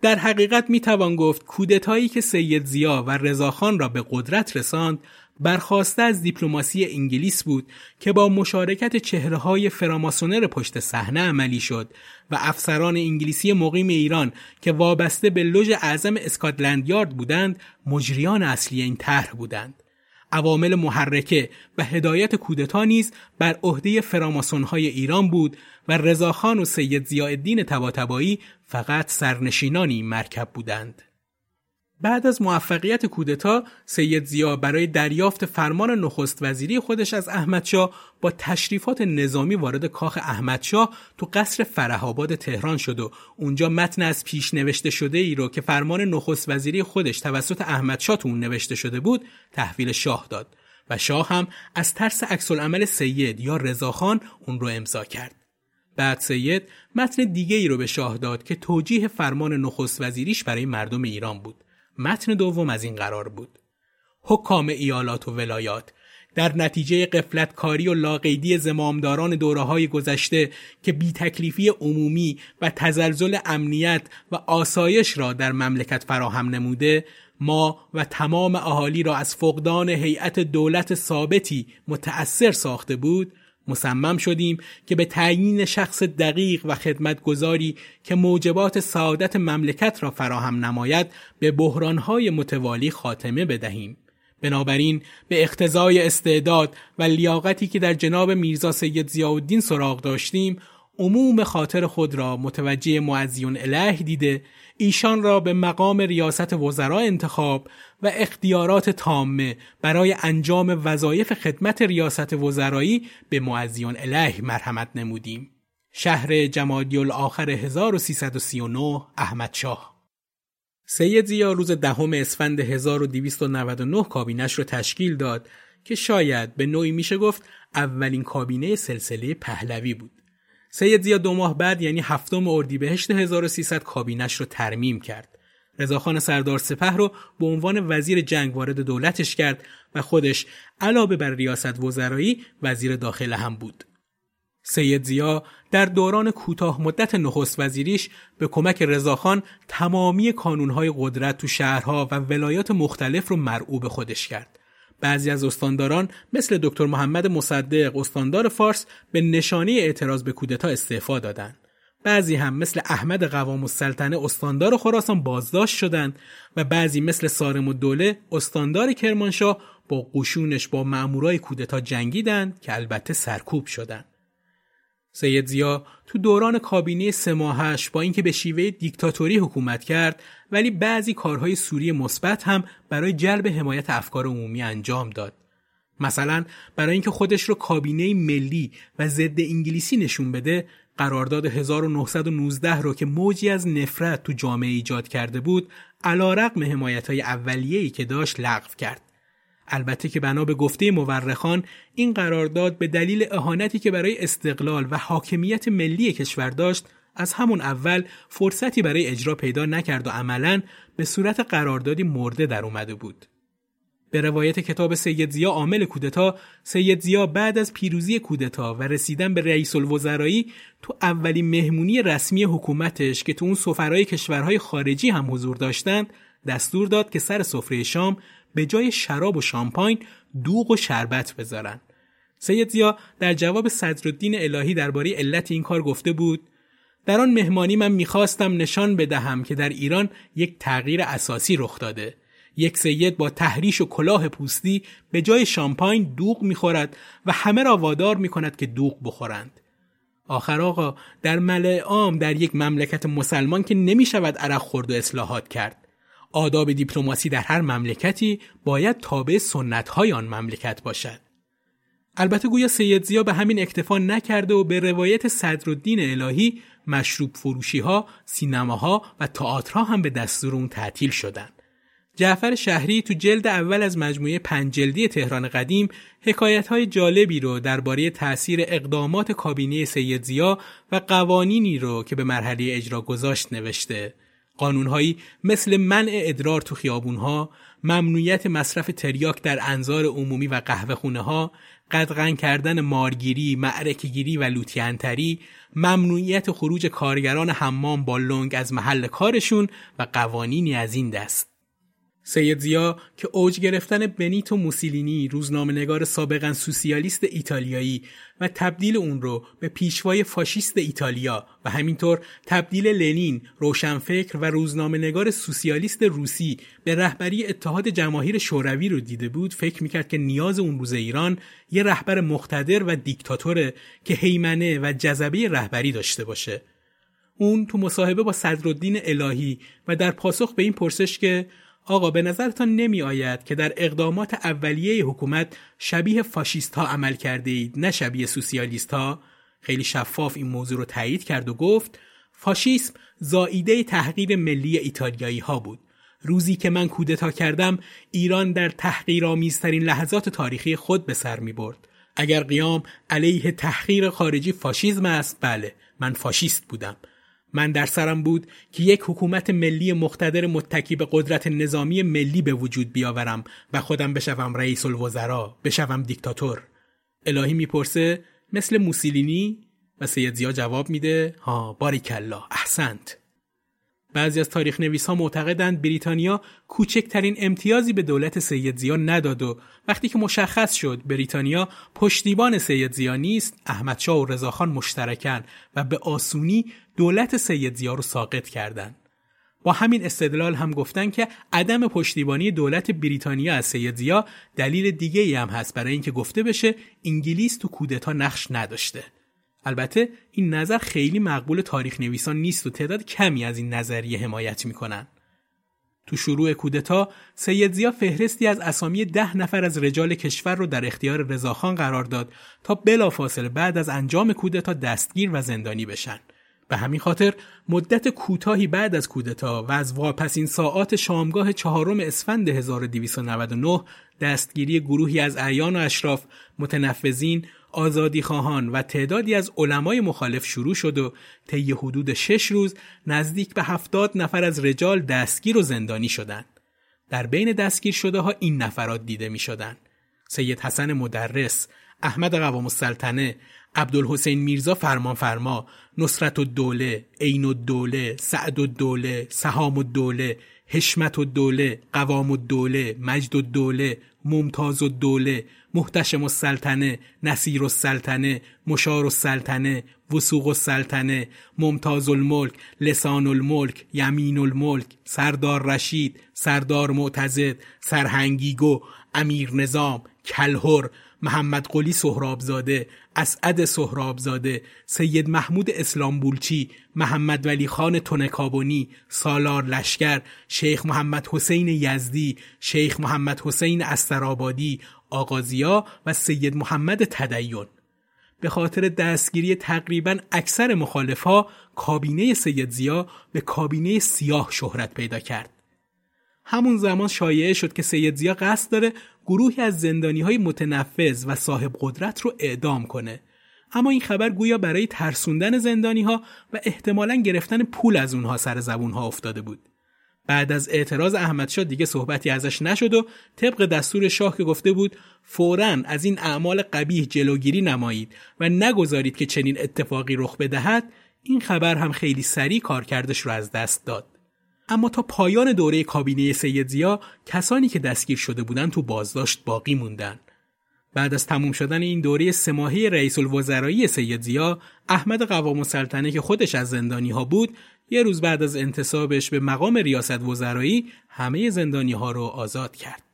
در حقیقت می توان گفت کودتایی که سید زیا و رضاخان را به قدرت رساند برخواسته از دیپلماسی انگلیس بود که با مشارکت چهره های فراماسونر پشت صحنه عملی شد و افسران انگلیسی مقیم ایران که وابسته به لوژ اعظم اسکاتلند یارد بودند مجریان اصلی این طرح بودند. عوامل محرکه و هدایت کودتا نیز بر عهده فراماسونهای ایران بود و رضاخان و سید ضیاءالدین طباطبایی فقط سرنشینانی مرکب بودند. بعد از موفقیت کودتا سید زیا برای دریافت فرمان نخست وزیری خودش از احمدشاه با تشریفات نظامی وارد کاخ احمدشاه تو قصر فرهاباد تهران شد و اونجا متن از پیش نوشته شده ای رو که فرمان نخست وزیری خودش توسط احمدشاه تو اون نوشته شده بود تحویل شاه داد و شاه هم از ترس عکس العمل سید یا رضاخان اون رو امضا کرد. بعد سید متن دیگه ای رو به شاه داد که توجیه فرمان نخست وزیریش برای مردم ایران بود. متن دوم از این قرار بود. حکام ایالات و ولایات در نتیجه قفلت کاری و لاقیدی زمامداران دوره های گذشته که بی تکلیفی عمومی و تزلزل امنیت و آسایش را در مملکت فراهم نموده ما و تمام اهالی را از فقدان هیئت دولت ثابتی متأثر ساخته بود مصمم شدیم که به تعیین شخص دقیق و خدمتگذاری که موجبات سعادت مملکت را فراهم نماید به بحرانهای متوالی خاتمه بدهیم. بنابراین به اختزای استعداد و لیاقتی که در جناب میرزا سید زیاءالدین سراغ داشتیم عموم خاطر خود را متوجه معزیون اله دیده ایشان را به مقام ریاست وزرا انتخاب و اختیارات تامه برای انجام وظایف خدمت ریاست وزرایی به معزیان اله مرحمت نمودیم. شهر جمادی الاخر 1339 احمد شاه سید زیا روز دهم اسفند 1299 کابینش رو تشکیل داد که شاید به نوعی میشه گفت اولین کابینه سلسله پهلوی بود. سید زیا دو ماه بعد یعنی هفتم اردیبهشت 1300 کابینش رو ترمیم کرد. رضاخان سردار سپه رو به عنوان وزیر جنگ وارد دولتش کرد و خودش علاوه بر ریاست وزرایی وزیر داخل هم بود. سید زیا در دوران کوتاه مدت نخست وزیریش به کمک رضاخان تمامی کانونهای قدرت تو شهرها و ولایات مختلف رو مرعوب خودش کرد. بعضی از استانداران مثل دکتر محمد مصدق استاندار فارس به نشانی اعتراض به کودتا استعفا دادند. بعضی هم مثل احمد قوام السلطنه استاندار خراسان بازداشت شدند و بعضی مثل سارم و دوله استاندار کرمانشاه با قشونش با مامورای کودتا جنگیدند که البته سرکوب شدند. سید زیا تو دوران کابینه سه ماهش با اینکه به شیوه دیکتاتوری حکومت کرد ولی بعضی کارهای سوری مثبت هم برای جلب حمایت افکار عمومی انجام داد. مثلا برای اینکه خودش رو کابینه ملی و ضد انگلیسی نشون بده قرارداد 1919 رو که موجی از نفرت تو جامعه ایجاد کرده بود علا رقم حمایت های که داشت لغو کرد. البته که بنا به گفته مورخان این قرارداد به دلیل اهانتی که برای استقلال و حاکمیت ملی کشور داشت از همون اول فرصتی برای اجرا پیدا نکرد و عملا به صورت قراردادی مرده در اومده بود. به روایت کتاب سید زیا عامل کودتا سید زیا بعد از پیروزی کودتا و رسیدن به رئیس الوزرایی تو اولین مهمونی رسمی حکومتش که تو اون سفرهای کشورهای خارجی هم حضور داشتند دستور داد که سر سفره شام به جای شراب و شامپاین دوغ و شربت بذارن. سید زیا در جواب صدرالدین الهی درباره علت این کار گفته بود در آن مهمانی من می‌خواستم نشان بدهم که در ایران یک تغییر اساسی رخ داده. یک سید با تحریش و کلاه پوستی به جای شامپاین دوغ می‌خورد و همه را وادار می‌کند که دوغ بخورند. آخر آقا در ملع عام در یک مملکت مسلمان که نمی شود عرق خورد و اصلاحات کرد. آداب دیپلماسی در هر مملکتی باید تابع سنت های آن مملکت باشد البته گویا سید زیا به همین اکتفا نکرده و به روایت صدرالدین الهی مشروب فروشی ها، سینماها و تئاترها هم به دستور اون تعطیل شدند. جعفر شهری تو جلد اول از مجموعه پنج جلدی تهران قدیم حکایت های جالبی رو درباره تأثیر اقدامات کابینه سید زیا و قوانینی رو که به مرحله اجرا گذاشت نوشته. قانونهایی مثل منع ادرار تو خیابونها، ممنوعیت مصرف تریاک در انظار عمومی و قهوه خونه ها، قدغن کردن مارگیری، معرکگیری و لوتینتری، ممنوعیت خروج کارگران حمام با لنگ از محل کارشون و قوانینی از این دست. سید زیا که اوج گرفتن بنیتو موسولینی روزنامه نگار سابقا سوسیالیست ایتالیایی و تبدیل اون رو به پیشوای فاشیست ایتالیا و همینطور تبدیل لنین روشنفکر و روزنامه نگار سوسیالیست روسی به رهبری اتحاد جماهیر شوروی رو دیده بود فکر می‌کرد که نیاز اون روز ایران یه رهبر مقتدر و دیکتاتوره که حیمنه و جذبه رهبری داشته باشه. اون تو مصاحبه با صدرالدین الهی و در پاسخ به این پرسش که آقا به نظرتان نمی آید که در اقدامات اولیه حکومت شبیه فاشیست ها عمل کرده اید نه شبیه سوسیالیست ها خیلی شفاف این موضوع رو تایید کرد و گفت فاشیسم زائیده تحقیر ملی ایتالیایی ها بود. روزی که من کودتا کردم ایران در تحقیرآمیزترین لحظات تاریخی خود به سر می برد. اگر قیام علیه تحقیر خارجی فاشیزم است بله من فاشیست بودم. من در سرم بود که یک حکومت ملی مقتدر متکی به قدرت نظامی ملی به وجود بیاورم و خودم بشوم رئیس الوزراء بشوم دیکتاتور. الهی می‌پرسه مثل موسولینی و سید زیا جواب میده ها باریکلا احسنت. بعضی از تاریخ نویس ها معتقدند بریتانیا کوچکترین امتیازی به دولت سید زیا نداد و وقتی که مشخص شد بریتانیا پشتیبان سید زیا نیست احمدشاه و رضاخان مشترکن و به آسونی دولت سید زیا رو ساقط کردند. با همین استدلال هم گفتن که عدم پشتیبانی دولت بریتانیا از سید زیا دلیل دیگه ای هم هست برای اینکه گفته بشه انگلیس تو کودتا نقش نداشته. البته این نظر خیلی مقبول تاریخ نویسان نیست و تعداد کمی از این نظریه حمایت می‌کنن. تو شروع کودتا سید زیا فهرستی از اسامی ده نفر از رجال کشور رو در اختیار رضاخان قرار داد تا بلافاصله بعد از انجام کودتا دستگیر و زندانی بشن. به همین خاطر مدت کوتاهی بعد از کودتا و از واپسین ساعات شامگاه چهارم اسفند 1299 دستگیری گروهی از اعیان و اشراف متنفذین آزادی خواهان و تعدادی از علمای مخالف شروع شد و طی حدود شش روز نزدیک به هفتاد نفر از رجال دستگیر و زندانی شدند. در بین دستگیر شده ها این نفرات دیده می شدن. سید حسن مدرس، احمد قوام السلطنه، عبدالحسین میرزا فرمانفرما، نصرت الدوله، عین الدوله، سعد الدوله، سهام الدوله، حشمت الدوله، قوام الدوله، مجد الدوله، ممتاز الدوله، محتشم السلطنه، نصیر السلطنه، مشار السلطنه، وسوق السلطنه، ممتاز الملک، لسان الملک، یمین الملک، سردار رشید، سردار معتزد، سرهنگیگو، امیر نظام، کلهر، محمد قلی سهرابزاده، اسعد سهرابزاده، سید محمود اسلامبولچی، محمد ولی خان تنکابونی، سالار لشکر، شیخ محمد حسین یزدی، شیخ محمد حسین استرابادی، آغازیا و سید محمد تدیون به خاطر دستگیری تقریبا اکثر مخالفها کابینه سید زیا به کابینه سیاه شهرت پیدا کرد. همون زمان شایعه شد که سید زیا قصد داره گروهی از زندانی های متنفذ و صاحب قدرت رو اعدام کنه. اما این خبر گویا برای ترسوندن زندانی ها و احتمالا گرفتن پول از اونها سر زبون ها افتاده بود. بعد از اعتراض احمدشاه دیگه صحبتی ازش نشد و طبق دستور شاه که گفته بود فورا از این اعمال قبیح جلوگیری نمایید و نگذارید که چنین اتفاقی رخ بدهد این خبر هم خیلی سریع کارکردش رو از دست داد اما تا پایان دوره کابینه سید زیا کسانی که دستگیر شده بودند تو بازداشت باقی موندن. بعد از تموم شدن این دوره سه رئیس الوزرایی سید زیا احمد قوام السلطنه که خودش از زندانی ها بود یه روز بعد از انتصابش به مقام ریاست وزرایی همه زندانی ها رو آزاد کرد.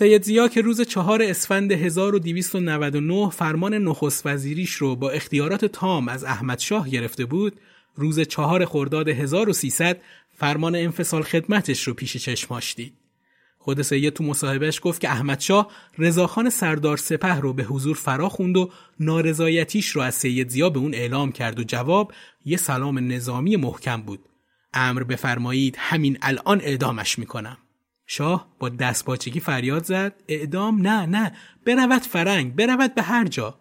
سید زیا که روز چهار اسفند 1299 فرمان نخست وزیریش رو با اختیارات تام از احمد شاه گرفته بود، روز چهار خرداد 1300 فرمان انفصال خدمتش رو پیش چشماش دید. خود سید تو مصاحبهش گفت که احمد شاه رضاخان سردار سپه رو به حضور فرا خوند و نارضایتیش رو از سید زیا به اون اعلام کرد و جواب یه سلام نظامی محکم بود. امر بفرمایید همین الان اعدامش می‌کنم. شاه با دستپاچگی فریاد زد. اعدام نه نه برود فرنگ برود به هر جا.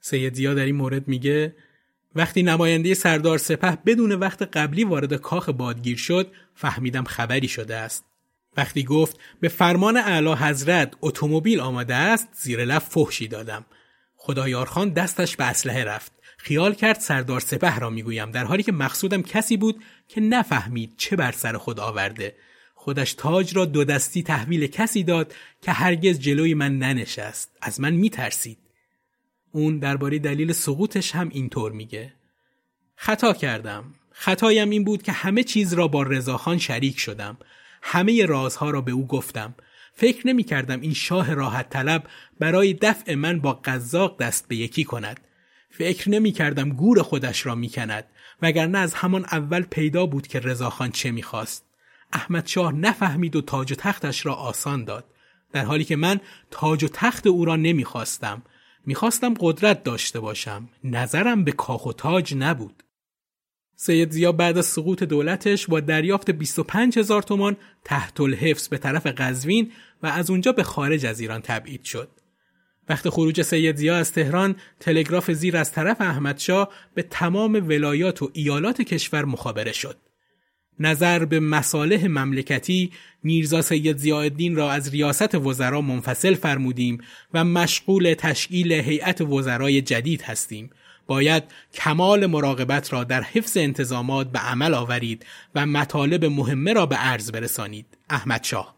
سید زیا در این مورد میگه وقتی نماینده سردار سپه بدون وقت قبلی وارد کاخ بادگیر شد فهمیدم خبری شده است. وقتی گفت به فرمان اعلی حضرت اتومبیل آماده است زیر لب فحشی دادم. خدایارخان دستش به اسلحه رفت. خیال کرد سردار سپه را می‌گویم در حالی که مقصودم کسی بود که نفهمید چه بر سر خود آورده. خودش تاج را دو دستی تحویل کسی داد که هرگز جلوی من ننشست. از من میترسید. اون درباره دلیل سقوطش هم اینطور میگه. خطا کردم. خطایم این بود که همه چیز را با رضاخان شریک شدم. همه رازها را به او گفتم. فکر نمی کردم این شاه راحت طلب برای دفع من با قزاق دست به یکی کند. فکر نمی کردم گور خودش را می کند وگرنه از همان اول پیدا بود که رضاخان چه می‌خواست. احمد شاه نفهمید و تاج و تختش را آسان داد در حالی که من تاج و تخت او را نمی‌خواستم می‌خواستم قدرت داشته باشم نظرم به کاخ و تاج نبود سید زیا بعد از سقوط دولتش با دریافت 25 هزار تومان تحت الحفظ به طرف قزوین و از اونجا به خارج از ایران تبعید شد. وقت خروج سید زیا از تهران تلگراف زیر از طرف احمدشاه به تمام ولایات و ایالات کشور مخابره شد. نظر به مصالح مملکتی میرزا سید زیادین را از ریاست وزرا منفصل فرمودیم و مشغول تشکیل هیئت وزرای جدید هستیم. باید کمال مراقبت را در حفظ انتظامات به عمل آورید و مطالب مهمه را به عرض برسانید. احمد شاه.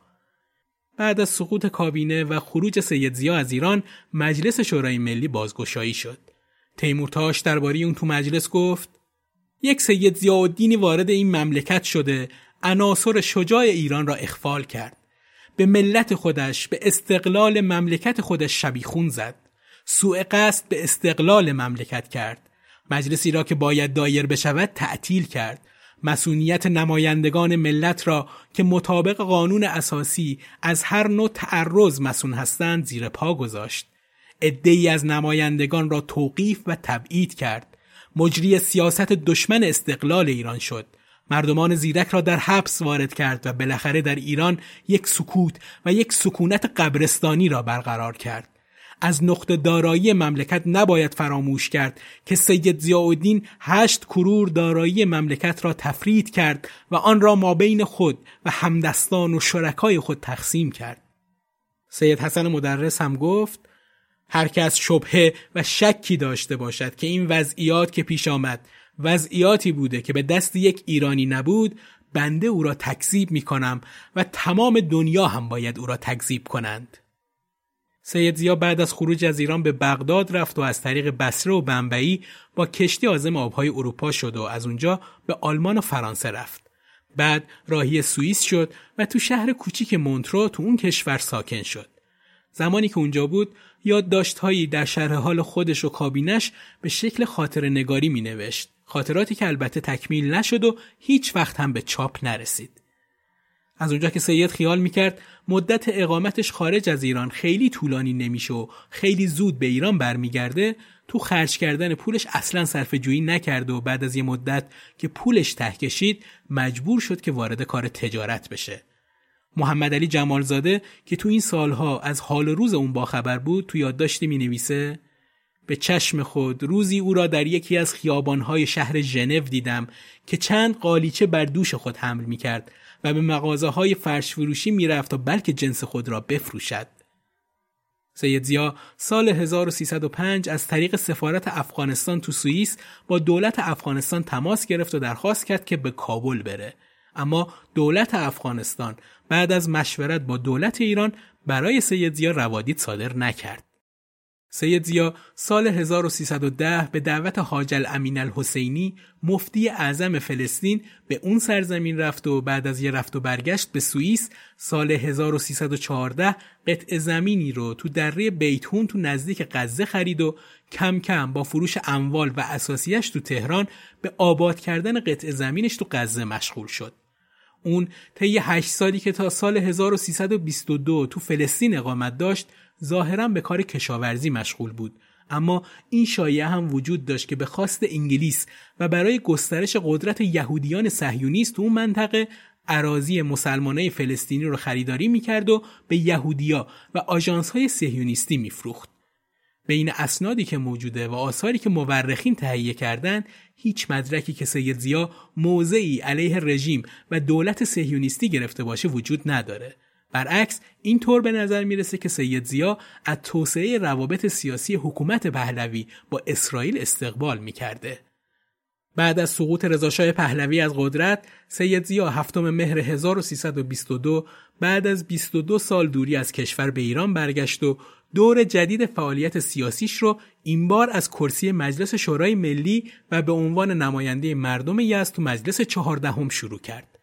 بعد از سقوط کابینه و خروج سید زیا از ایران مجلس شورای ملی بازگشایی شد. تیمورتاش درباره اون تو مجلس گفت یک سید زیادینی وارد این مملکت شده عناصر شجاع ایران را اخفال کرد. به ملت خودش به استقلال مملکت خودش شبیخون زد. سوء قصد به استقلال مملکت کرد. مجلسی را که باید دایر بشود تعطیل کرد. مسئولیت نمایندگان ملت را که مطابق قانون اساسی از هر نوع تعرض مسئول هستند زیر پا گذاشت. عدهای از نمایندگان را توقیف و تبعید کرد. مجری سیاست دشمن استقلال ایران شد. مردمان زیرک را در حبس وارد کرد و بالاخره در ایران یک سکوت و یک سکونت قبرستانی را برقرار کرد. از نقطه دارایی مملکت نباید فراموش کرد که سید زیاءالدین هشت کرور دارایی مملکت را تفرید کرد و آن را ما بین خود و همدستان و شرکای خود تقسیم کرد. سید حسن مدرس هم گفت هر کس شبهه و شکی داشته باشد که این وضعیات که پیش آمد وضعیاتی بوده که به دست یک ایرانی نبود بنده او را تکذیب می کنم و تمام دنیا هم باید او را تکذیب کنند سید زیا بعد از خروج از ایران به بغداد رفت و از طریق بصره و بمبئی با کشتی آزم آبهای اروپا شد و از اونجا به آلمان و فرانسه رفت. بعد راهی سوئیس شد و تو شهر کوچیک مونترو تو اون کشور ساکن شد. زمانی که اونجا بود یادداشتهایی در شرح حال خودش و کابینش به شکل خاطر نگاری می نوشت. خاطراتی که البته تکمیل نشد و هیچ وقت هم به چاپ نرسید. از اونجا که سید خیال می‌کرد مدت اقامتش خارج از ایران خیلی طولانی نمیشه و خیلی زود به ایران برمیگرده تو خرج کردن پولش اصلا صرف جویی نکرد و بعد از یه مدت که پولش ته کشید مجبور شد که وارد کار تجارت بشه. محمد علی جمالزاده که تو این سالها از حال روز اون باخبر بود تو یادداشتی می نویسه به چشم خود روزی او را در یکی از خیابانهای شهر ژنو دیدم که چند قالیچه بر دوش خود حمل می کرد و به مغازه های فرش فروشی می رفت تا بلکه جنس خود را بفروشد. سید زیا سال 1305 از طریق سفارت افغانستان تو سوئیس با دولت افغانستان تماس گرفت و درخواست کرد که به کابل بره اما دولت افغانستان بعد از مشورت با دولت ایران برای سید زیا روادید صادر نکرد سید زیا سال 1310 به دعوت حاج الامین الحسینی مفتی اعظم فلسطین به اون سرزمین رفت و بعد از یه رفت و برگشت به سوئیس سال 1314 قطع زمینی رو تو دره بیتون تو نزدیک غزه خرید و کم کم با فروش اموال و اساسیش تو تهران به آباد کردن قطع زمینش تو غزه مشغول شد. اون طی هشت سالی که تا سال 1322 تو فلسطین اقامت داشت ظاهرا به کار کشاورزی مشغول بود اما این شایعه هم وجود داشت که به خواست انگلیس و برای گسترش قدرت یهودیان صهیونیست تو اون منطقه اراضی مسلمانای فلسطینی رو خریداری می‌کرد و به یهودیا و آژانس های صهیونیستی میفروخت. بین اسنادی که موجوده و آثاری که مورخین تهیه کردن هیچ مدرکی که سید زیا موضعی علیه رژیم و دولت صهیونیستی گرفته باشه وجود نداره برعکس اینطور به نظر می‌رسه که سید زیا از توسعه روابط سیاسی حکومت پهلوی با اسرائیل استقبال می‌کرده. بعد از سقوط رضاشاه پهلوی از قدرت، سید زیا هفتم مهر 1322 بعد از 22 سال دوری از کشور به ایران برگشت و دور جدید فعالیت سیاسیش رو این بار از کرسی مجلس شورای ملی و به عنوان نماینده مردم یزد تو مجلس چهاردهم شروع کرد.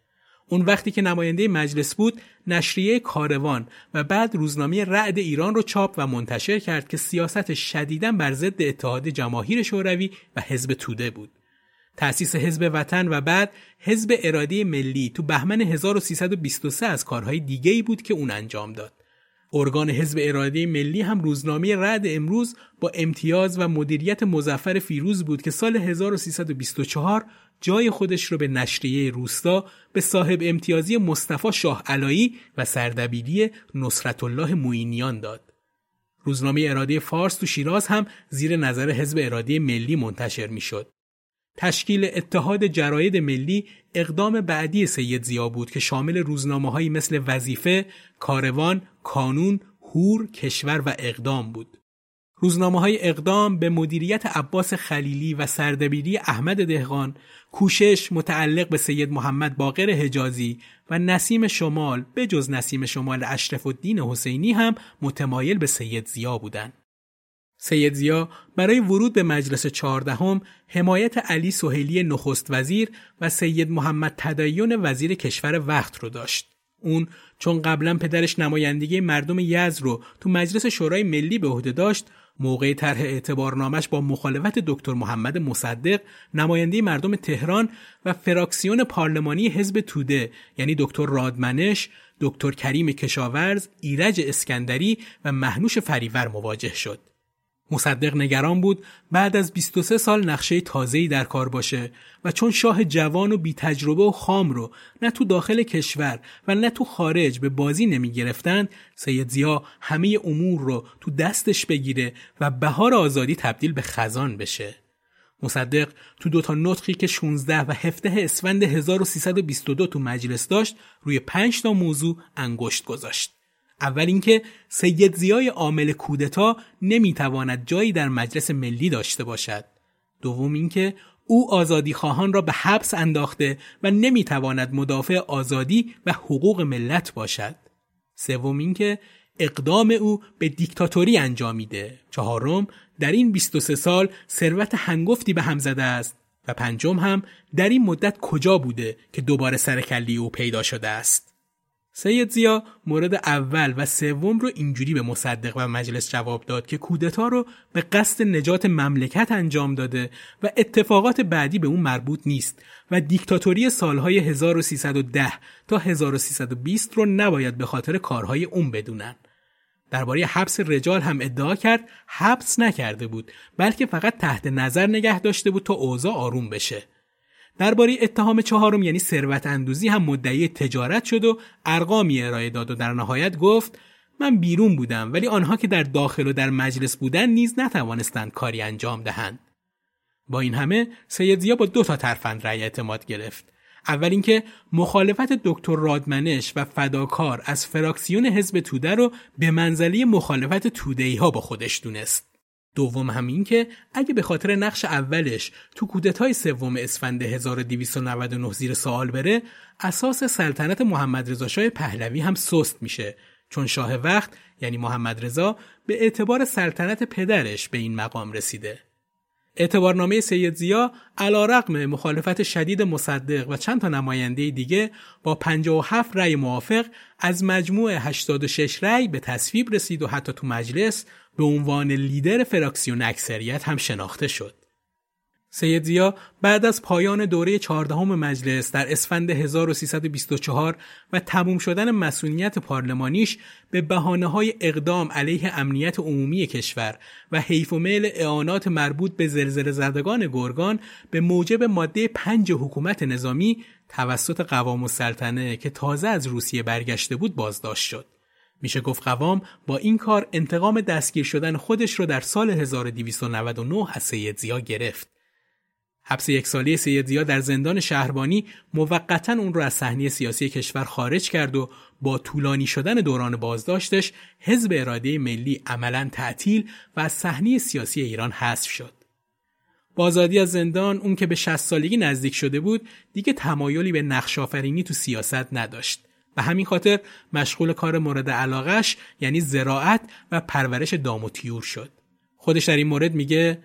اون وقتی که نماینده مجلس بود نشریه کاروان و بعد روزنامه رعد ایران رو چاپ و منتشر کرد که سیاست شدیدا بر ضد اتحاد جماهیر شوروی و حزب توده بود تأسیس حزب وطن و بعد حزب اراده ملی تو بهمن 1323 از کارهای دیگه ای بود که اون انجام داد ارگان حزب اراده ملی هم روزنامه رعد امروز با امتیاز و مدیریت مزفر فیروز بود که سال 1324 جای خودش رو به نشریه روستا به صاحب امتیازی مصطفی شاه علایی و سردبیری نصرت الله موینیان داد. روزنامه اراده فارس تو شیراز هم زیر نظر حزب اراده ملی منتشر می‌شد. تشکیل اتحاد جراید ملی اقدام بعدی سید زیا بود که شامل روزنامه مثل وظیفه، کاروان، کانون، هور، کشور و اقدام بود. روزنامه های اقدام به مدیریت عباس خلیلی و سردبیری احمد دهقان کوشش متعلق به سید محمد باقر حجازی و نسیم شمال به جز نسیم شمال اشرف الدین حسینی هم متمایل به سید زیا بودند. سید زیا برای ورود به مجلس چهاردهم حمایت علی سهیلی نخست وزیر و سید محمد تدیون وزیر کشور وقت رو داشت. اون چون قبلا پدرش نمایندگی مردم یز رو تو مجلس شورای ملی به عهده داشت موقع طرح اعتبارنامش با مخالفت دکتر محمد مصدق نماینده مردم تهران و فراکسیون پارلمانی حزب توده یعنی دکتر رادمنش دکتر کریم کشاورز ایرج اسکندری و محنوش فریور مواجه شد مصدق نگران بود بعد از 23 سال نقشه تازه‌ای در کار باشه و چون شاه جوان و بی تجربه و خام رو نه تو داخل کشور و نه تو خارج به بازی نمی گرفتن سید زیا همه امور رو تو دستش بگیره و بهار آزادی تبدیل به خزان بشه. مصدق تو دوتا نطقی که 16 و 17 اسفند 1322 تو مجلس داشت روی 5 تا موضوع انگشت گذاشت. اول اینکه سید زیای عامل کودتا نمی‌تواند جایی در مجلس ملی داشته باشد. دوم اینکه او آزادی خواهان را به حبس انداخته و نمی‌تواند مدافع آزادی و حقوق ملت باشد. سوم اینکه اقدام او به دیکتاتوری انجامیده چهارم در این 23 سال ثروت هنگفتی به هم زده است. و پنجم هم در این مدت کجا بوده که دوباره سرکلی او پیدا شده است؟ سید زیا مورد اول و سوم رو اینجوری به مصدق و مجلس جواب داد که کودتا رو به قصد نجات مملکت انجام داده و اتفاقات بعدی به اون مربوط نیست و دیکتاتوری سالهای 1310 تا 1320 رو نباید به خاطر کارهای اون بدونن. درباره حبس رجال هم ادعا کرد حبس نکرده بود بلکه فقط تحت نظر نگه داشته بود تا اوضاع آروم بشه. درباره اتهام چهارم یعنی ثروت اندوزی هم مدعی تجارت شد و ارقامی ارائه داد و در نهایت گفت من بیرون بودم ولی آنها که در داخل و در مجلس بودند نیز نتوانستند کاری انجام دهند. با این همه سید زیا با دو تا ترفند رأی اعتماد گرفت. اول اینکه مخالفت دکتر رادمنش و فداکار از فراکسیون حزب توده رو به منزله مخالفت تودهی ها با خودش دونست. دوم هم این که اگه به خاطر نقش اولش تو کودتای سوم اسفند 1299 زیر سوال بره اساس سلطنت محمد رضا شاه پهلوی هم سست میشه. چون شاه وقت یعنی محمد رضا به اعتبار سلطنت پدرش به این مقام رسیده. اعتبارنامه سید زیا علا رقم مخالفت شدید مصدق و چند تا نماینده دیگه با 57 رأی موافق از مجموع 86 رأی به تصویب رسید و حتی تو مجلس به عنوان لیدر فراکسیون اکثریت هم شناخته شد. سید زیا بعد از پایان دوره چهاردهم مجلس در اسفند 1324 و تموم شدن مسئولیت پارلمانیش به بحانه های اقدام علیه امنیت عمومی کشور و حیف و میل اعانات مربوط به زلزله زدگان گرگان به موجب ماده پنج حکومت نظامی توسط قوام السلطنه که تازه از روسیه برگشته بود بازداشت شد. میشه گفت قوام با این کار انتقام دستگیر شدن خودش رو در سال 1299 از سید زیا گرفت. حبس یک سالی سید زیا در زندان شهربانی موقتا اون رو از صحنه سیاسی کشور خارج کرد و با طولانی شدن دوران بازداشتش حزب اراده ملی عملا تعطیل و از صحنه سیاسی ایران حذف شد. بازادی از زندان اون که به 60 سالگی نزدیک شده بود دیگه تمایلی به نقش آفرینی تو سیاست نداشت. به همین خاطر مشغول کار مورد علاقش یعنی زراعت و پرورش دام و تیور شد. خودش در این مورد میگه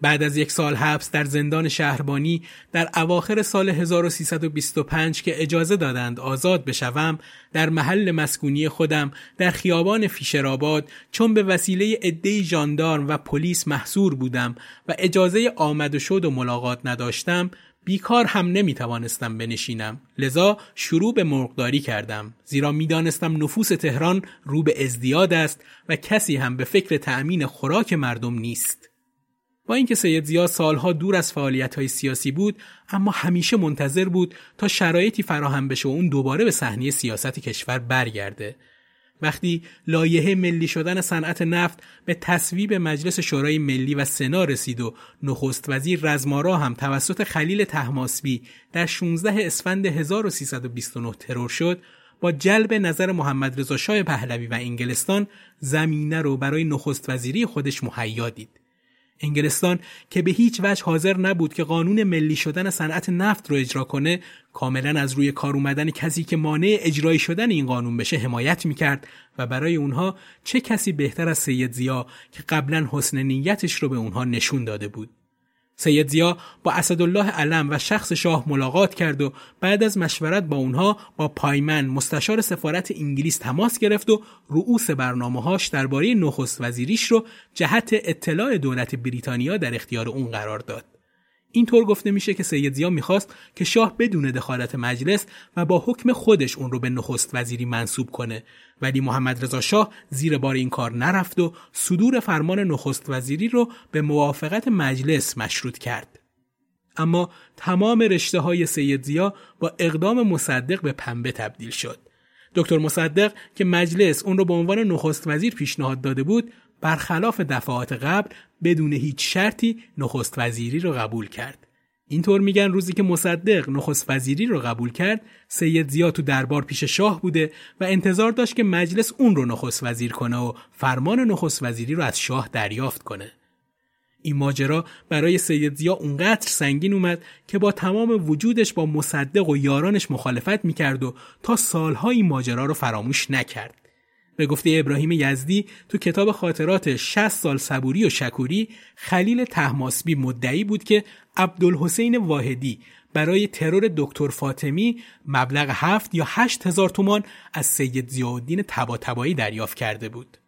بعد از یک سال حبس در زندان شهربانی در اواخر سال 1325 که اجازه دادند آزاد بشوم در محل مسکونی خودم در خیابان فیشرآباد چون به وسیله عدهای ژاندارم و پلیس محصور بودم و اجازه آمد و شد و ملاقات نداشتم بیکار هم نمی توانستم بنشینم. لذا شروع به مرغداری کردم. زیرا می‌دانستم نفوس تهران رو به ازدیاد است و کسی هم به فکر تأمین خوراک مردم نیست. با اینکه سید زیا سالها دور از فعالیت های سیاسی بود اما همیشه منتظر بود تا شرایطی فراهم بشه و اون دوباره به صحنه سیاست کشور برگرده. وقتی لایحه ملی شدن صنعت نفت به تصویب مجلس شورای ملی و سنا رسید و نخست وزیر رزمارا هم توسط خلیل تهماسبی در 16 اسفند 1329 ترور شد با جلب نظر محمد رضا شاه پهلوی و انگلستان زمینه رو برای نخست وزیری خودش مهیا دید. انگلستان که به هیچ وجه حاضر نبود که قانون ملی شدن صنعت نفت رو اجرا کنه کاملا از روی کار اومدن کسی که مانع اجرایی شدن این قانون بشه حمایت می‌کرد و برای اونها چه کسی بهتر از سید زیا که قبلا حسن نیتش رو به اونها نشون داده بود. سید زیا با اسدالله علم و شخص شاه ملاقات کرد و بعد از مشورت با اونها با پایمن مستشار سفارت انگلیس تماس گرفت و رؤوس برنامه هاش درباره نخست وزیریش رو جهت اطلاع دولت بریتانیا در اختیار اون قرار داد. اینطور گفته میشه که سید زیا می‌خواست که شاه بدون دخالت مجلس و با حکم خودش اون رو به نخست وزیری منصوب کنه ولی محمد رضا شاه زیر بار این کار نرفت و صدور فرمان نخست وزیری رو به موافقت مجلس مشروط کرد. اما تمام رشته های سید زیا با اقدام مصدق به پنبه تبدیل شد. دکتر مصدق که مجلس اون رو به عنوان نخست وزیر پیشنهاد داده بود برخلاف دفعات قبل بدون هیچ شرطی نخست وزیری رو قبول کرد. اینطور میگن روزی که مصدق نخست وزیری رو قبول کرد سید زیا تو دربار پیش شاه بوده و انتظار داشت که مجلس اون رو نخست وزیر کنه و فرمان نخست وزیری رو از شاه دریافت کنه این ماجرا برای سید زیا اونقدر سنگین اومد که با تمام وجودش با مصدق و یارانش مخالفت می‌کرد و تا سالها این ماجرا رو فراموش نکرد به گفته ابراهیم یزدی تو کتاب خاطرات 60 سال صبوری و شکوری خلیل تهماسبی مدعی بود که عبدالحسین واحدی برای ترور دکتر فاطمی مبلغ هفت یا هشت هزار تومان از سید زیادین تبا دریافت کرده بود.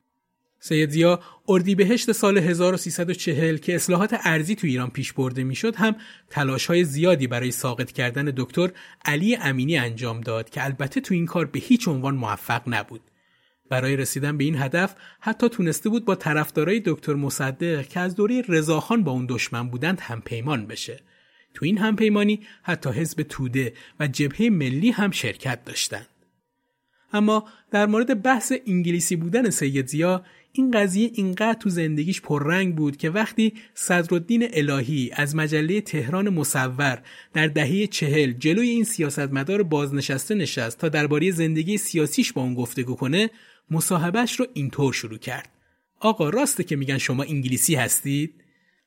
سید زیا اردیبهشت سال 1340 که اصلاحات ارزی تو ایران پیش برده می‌شد هم تلاش های زیادی برای ساقط کردن دکتر علی امینی انجام داد که البته تو این کار به هیچ عنوان موفق نبود. برای رسیدن به این هدف حتی تونسته بود با طرفدارای دکتر مصدق که از دوره رضاخان با اون دشمن بودند هم پیمان بشه. تو این همپیمانی حتی حزب توده و جبهه ملی هم شرکت داشتند. اما در مورد بحث انگلیسی بودن سید زیا این قضیه اینقدر تو زندگیش پررنگ بود که وقتی صدرالدین الهی از مجله تهران مصور در دهه چهل جلوی این سیاستمدار بازنشسته نشست تا درباره زندگی سیاسیش با اون گفتگو کنه مصاحبهش رو اینطور شروع کرد. آقا راسته که میگن شما انگلیسی هستید؟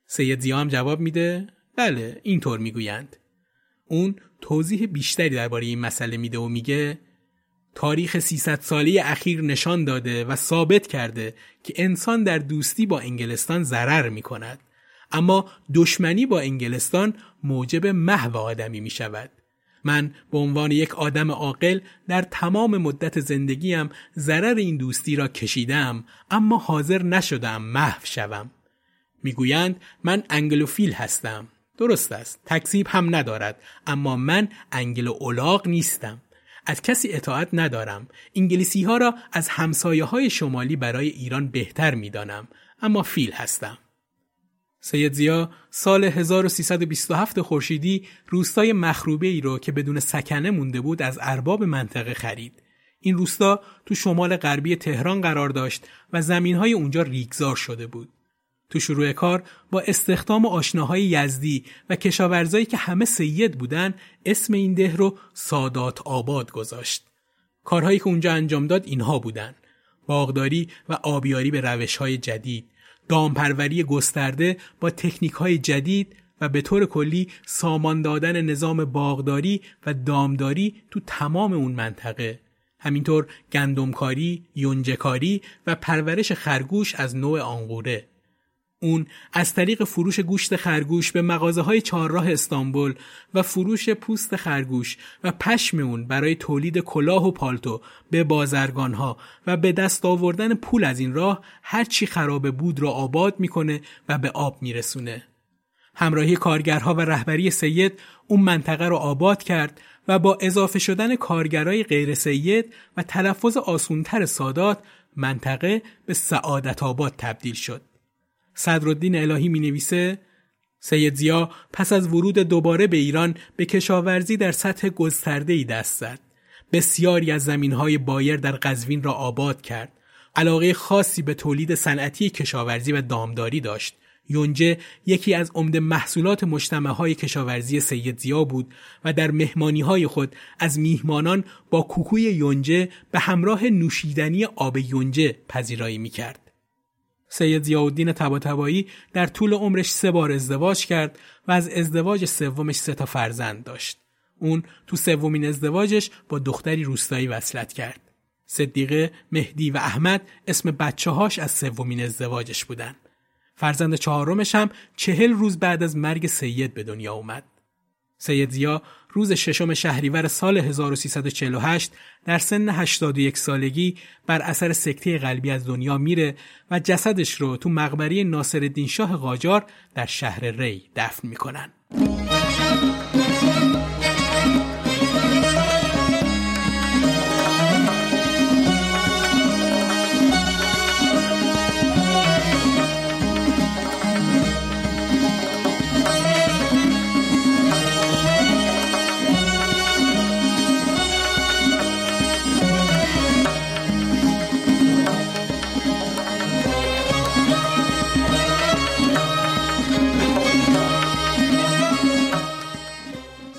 سید زیا هم جواب میده بله اینطور می‌گویند. اون توضیح بیشتری درباره این مسئله میده و میگه تاریخ 300 ساله اخیر نشان داده و ثابت کرده که انسان در دوستی با انگلستان ضرر می کند. اما دشمنی با انگلستان موجب محو آدمی می شود. من به عنوان یک آدم عاقل در تمام مدت زندگیم ضرر این دوستی را کشیدم اما حاضر نشدم محو شوم. می‌گویند من انگلوفیل هستم. درست است. تکذیب هم ندارد. اما من انگل اولاغ نیستم. از کسی اطاعت ندارم. انگلیسی ها را از همسایه های شمالی برای ایران بهتر می‌دانم. اما فیل هستم. سید زیا سال 1327 خورشیدی روستای مخروبه ای رو که بدون سکنه مونده بود از ارباب منطقه خرید. این روستا تو شمال غربی تهران قرار داشت و زمینهای اونجا ریگزار شده بود. تو شروع کار با استخدام آشناهای یزدی و کشاورزایی که همه سید بودن اسم این ده رو سادات آباد گذاشت. کارهایی که اونجا انجام داد اینها بودن. باغداری و آبیاری به روشهای جدید، دامپروری گسترده با تکنیک های جدید و به طور کلی سامان دادن نظام باغداری و دامداری تو تمام اون منطقه. همینطور گندمکاری، یونجکاری و پرورش خرگوش از نوع آنگوره. اون از طریق فروش گوشت خرگوش به مغازه های چهارراه استانبول و فروش پوست خرگوش و پشم اون برای تولید کلاه و پالتو به بازرگان ها و به دست آوردن پول از این راه هرچی خراب بود را آباد می‌کنه و به آب میرسونه. همراهی کارگرها و رهبری سید اون منطقه رو آباد کرد و با اضافه شدن کارگرای غیر سید و تلفظ آسونتر سادات منطقه به سعادت آباد تبدیل شد. صدرالدین الهی می نویسه سید زیا پس از ورود دوباره به ایران به کشاورزی در سطح گسترده ای دست زد. بسیاری از های بایر در قزوین را آباد کرد. علاقه خاصی به تولید صنعتی کشاورزی و دامداری داشت. یونجه یکی از عمده محصولات مجتمع های کشاورزی سید زیا بود و در مهمانی های خود از میهمانان با کوکوی یونجه به همراه نوشیدنی آب یونجه پذیرایی می کرد. سید زیاءالدین طباطبایی در طول عمرش سه بار ازدواج کرد و از ازدواج سومش سه تا فرزند داشت. اون تو سومین ازدواجش با دختری روستایی وصلت کرد. صدیقه، مهدی و احمد اسم بچه هاش از سومین ازدواجش بودن. فرزند چهارمش هم چهل روز بعد از مرگ سید به دنیا اومد. سید زیا روز ششم شهریور سال 1348 در سن 81 سالگی بر اثر سکته قلبی از دنیا میره و جسدش رو تو مقبره ناصرالدین شاه قاجار در شهر ری دفن می‌کنن.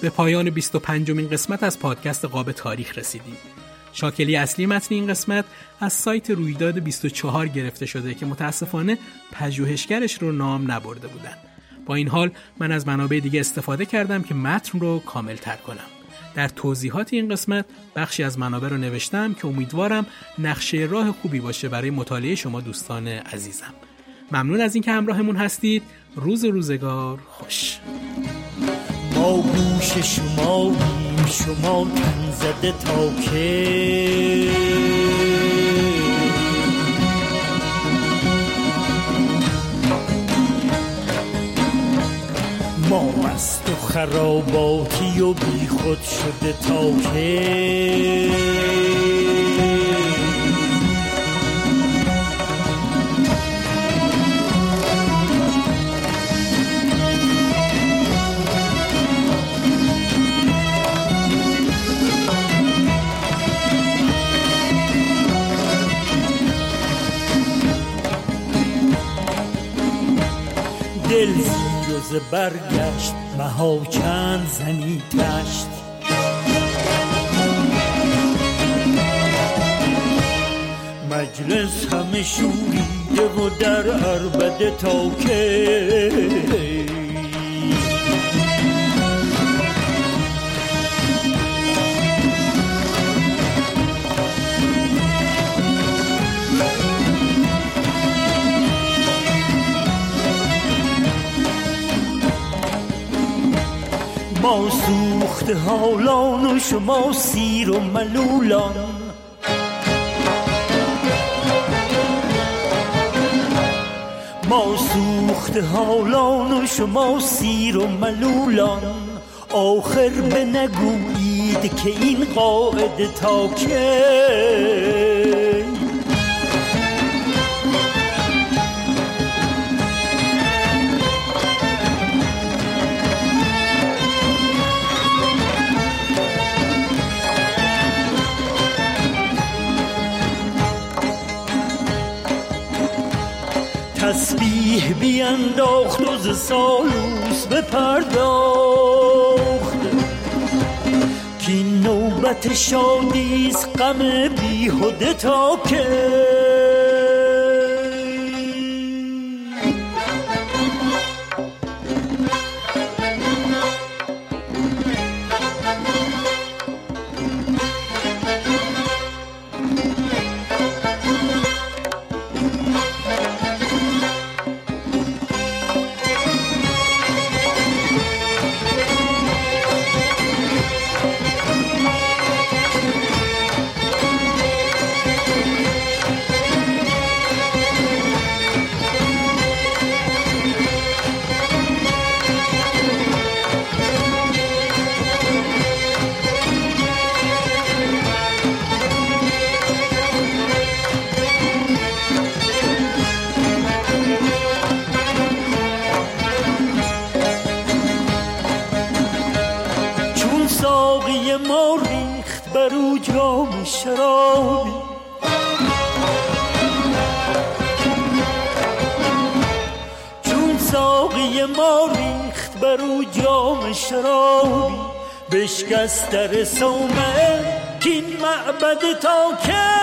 به پایان 25 مین قسمت از پادکست قاب تاریخ رسیدیم. شاکلی اصلی متن این قسمت از سایت رویداد 24 گرفته شده که متاسفانه پژوهشگرش رو نام نبرده بودن. با این حال من از منابع دیگه استفاده کردم که متن رو کامل تر کنم. در توضیحات این قسمت بخشی از منابع رو نوشتم که امیدوارم نقشه راه خوبی باشه برای مطالعه شما دوستان عزیزم ممنون از اینکه همراهمون هستید روز روزگار خوش ما گوش شما شما تن زده تا که. ما مست و خراباتی و بی خود شده تا که. زیر برگشت مها چند زنی تشت مجلس همه شوریده و در عربده تا که ما سوخت حالان و شما سیر و ملولان. ما سوخت حالان و شما سیر و ملولان. آخر به نگویید که این قاعده تا که تسبیح بینداخت و ز سالوس بپرداخت. کی نوبت شادیز غم بیهوده تا که در سومه کین معبد تا که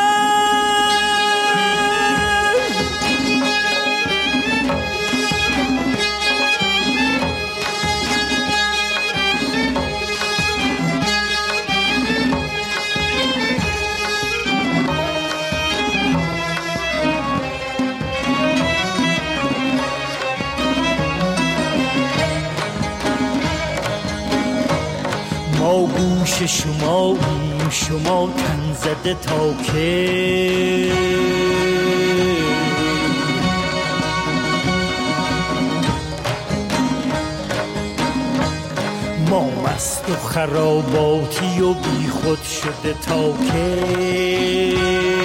شما تن زده تا که ما مست و خراباتی و بی خود شده تا که